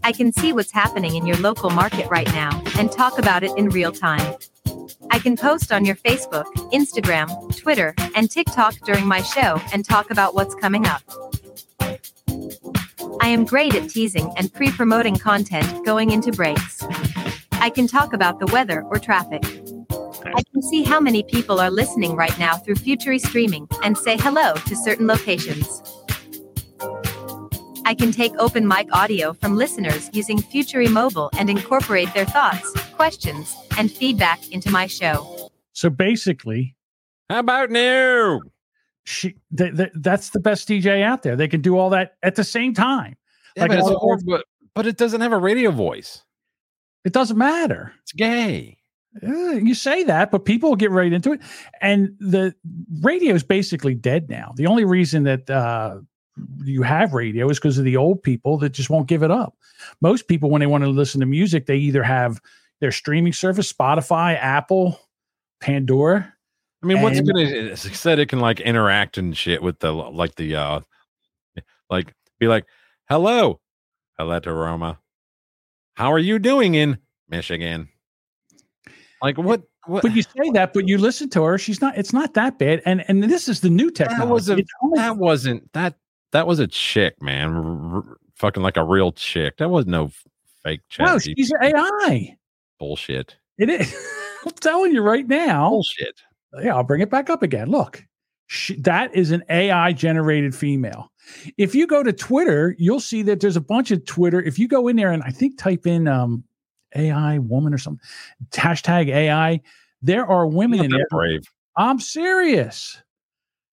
I can see what's happening in your local market right now and talk about it in real time. I can post on your Facebook, Instagram, Twitter, and TikTok during my show and talk about what's coming up. I am great at teasing and pre promoting content going into breaks. I can talk about the weather or traffic. I can see how many people are listening right now through Futuri streaming and say hello to certain locations. I can take open mic audio from listeners using Futuri Mobile and incorporate their thoughts, questions, and feedback into my show. So basically, how about now? She, th- th- that's the best DJ out there. They can do all that at the same time. Yeah, but, it's hard, but but it doesn't have a radio voice. It doesn't matter. It's gay. Uh, you say that, but people will get right into it. And the radio is basically dead now. The only reason that uh, you have radio is because of the old people that just won't give it up. Most people, when they want to listen to music, they either have their streaming service, Spotify, Apple, Pandora. I mean, what's gonna said it can like interact and shit with the like the uh like be like, hello, hello to Roma. How are you doing in Michigan? Like what what But you say that, but you listen to her. She's not. It's not that bad. And and this is the new technology. that was a, only, that wasn't that that was a chick, man. R- fucking like a real chick. That was no fake chat. no, she's AI. bullshit. It is. I'm telling you right now. Bullshit. Yeah, I'll bring it back up again. Look, she, that is an AI generated female. If you go to Twitter, you'll see that there's a bunch of Twitter. If you go in there and I think type in um, AI woman or something, hashtag AI, there are women Not in there. brave. I'm serious.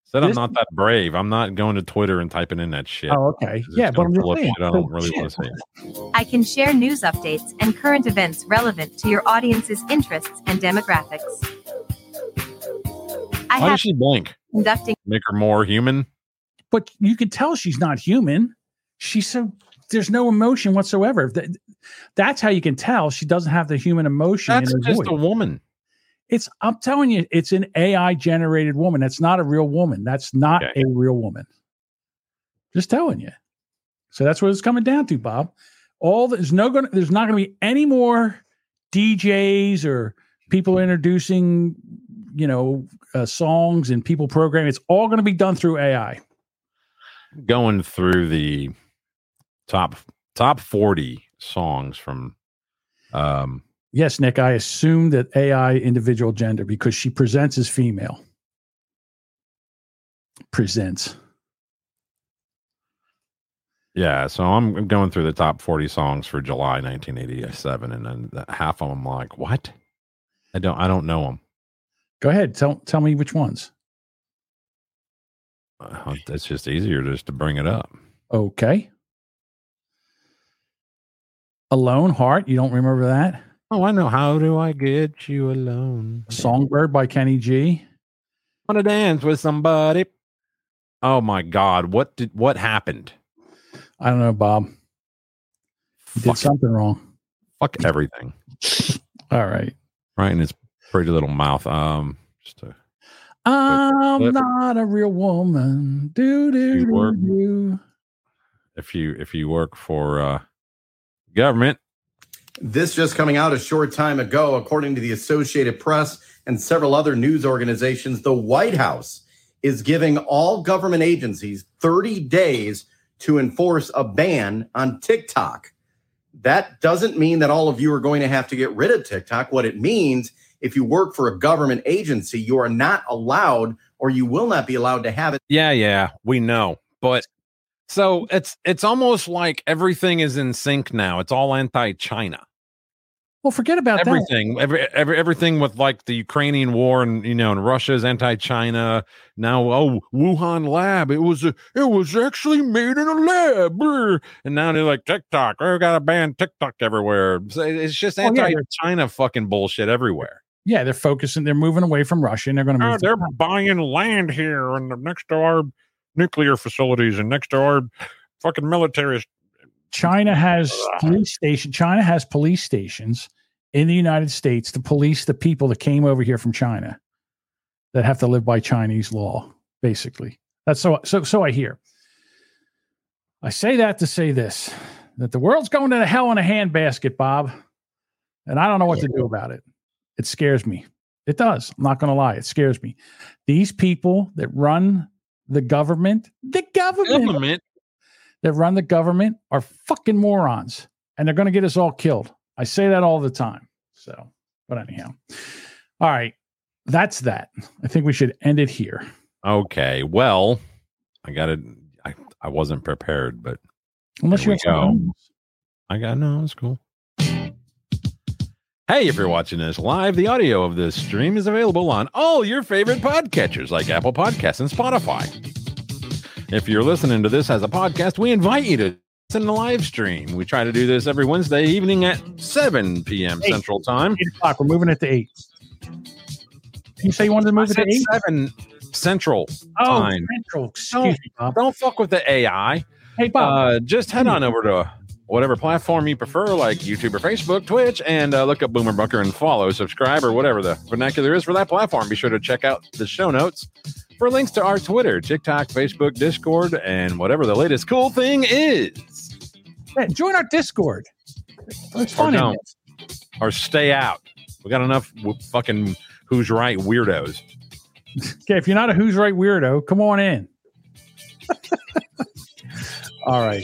Said I'm not that brave. I'm not going to Twitter and typing in that shit. Oh, okay. Yeah, but I'm just saying, shit I don't really shit. want to see. I can share news updates and current events relevant to your audience's interests and demographics. I Why have does she blink? conducting Make her more human? But you can tell she's not human. She's so there's no emotion whatsoever. That, that's how you can tell she doesn't have the human emotion. That's in her just voice. a woman. It's I'm telling you, it's an AI generated woman. That's not a real woman. That's not a real woman. Just telling you. So that's what it's coming down to, Bob. All the- there's no gonna there's not gonna be any more DJs or people introducing, you know, uh, songs and people programming. It's all gonna be done through AI. Going through the top top 40 songs from um Yes, Nick, I assume that AI individual gender because she presents as female. Presents. yeah, so I'm I'm going through the top 40 songs for July 1987 and then half of them I'm like, "What?" I don't I don't know them. Go ahead. Tell tell me which ones. Uh, It's just easier just to bring it up. Okay. Alone Heart. You don't remember that? Oh, I know. How do I get you alone? Songbird by Kenny G. Want to dance with somebody? Oh my God! What did what happened? I don't know, Bob. You did something wrong. Fuck everything. All right. Right in his pretty little mouth. Um, just a, I'm not a real woman. Do do do do. if you if you work for uh government, This just coming out a short time ago, according to the Associated Press and several other news organizations, the White House is giving all government agencies 30 days to enforce a ban on TikTok. That doesn't mean that all of you are going to have to get rid of TikTok. What it means, if you work for a government agency, you are not allowed or you will not be allowed to have it. yeah, yeah, we know, but so it's it's almost like everything is in sync now. It's all anti-China. Well, forget about that. everything every, every everything with like the ukrainian war and you know and russia's anti-china now oh wuhan lab it was a, it was actually made in a lab and now they're like tiktok oh gotta ban tiktok everywhere So it's just anti-china fucking bullshit everywhere Yeah, they're focusing. They're moving away from Russia, and they're going to oh, move. they're buying land here and next to our nuclear facilities and next to our fucking military China has police station. China has police stations in the United States to police the people that came over here from China that have to live by Chinese law. Basically, that's so. So so I hear. I say that to say this: that the world's going to the hell in a handbasket, Bob, and I don't know what to do about it. It scares me. It does. I'm not going to lie. It scares me. These people that run the government, the government, government that run the government are fucking morons and they're going to get us all killed. I say that all the time. So, but anyhow. All right. That's that. I think we should end it here. Okay. Well, I got it. I, I wasn't prepared, but Unless you we have something go. I got no, it's cool. Hey, if you're watching this live, the audio of this stream is available on all your favorite podcatchers like Apple Podcasts and Spotify. If you're listening to this as a podcast, we invite you to listen to the live stream. We try to do this every Wednesday evening at 7 p.m. Eight. Central Time. Eight o'clock. We're moving it to eight. You say you wanted to move it to eight? 7 Central Oh, Time. Central. Excuse Don't, me, Bob. don't fuck with the AI. Hey, Bob. Uh, just head on over to whatever platform you prefer, like YouTube or Facebook, Twitch, and uh, look up Boomer Bunker and follow, subscribe, or whatever the vernacular is for that platform. Be sure to check out the show notes for links to our Twitter, TikTok, Facebook, Discord, and whatever the latest cool thing is. Yeah, join our Discord. It's Or fun. don't. Or stay out. We got enough w- fucking who's right weirdos. Okay, if you're not a Who's Right weirdo, come on in. All right.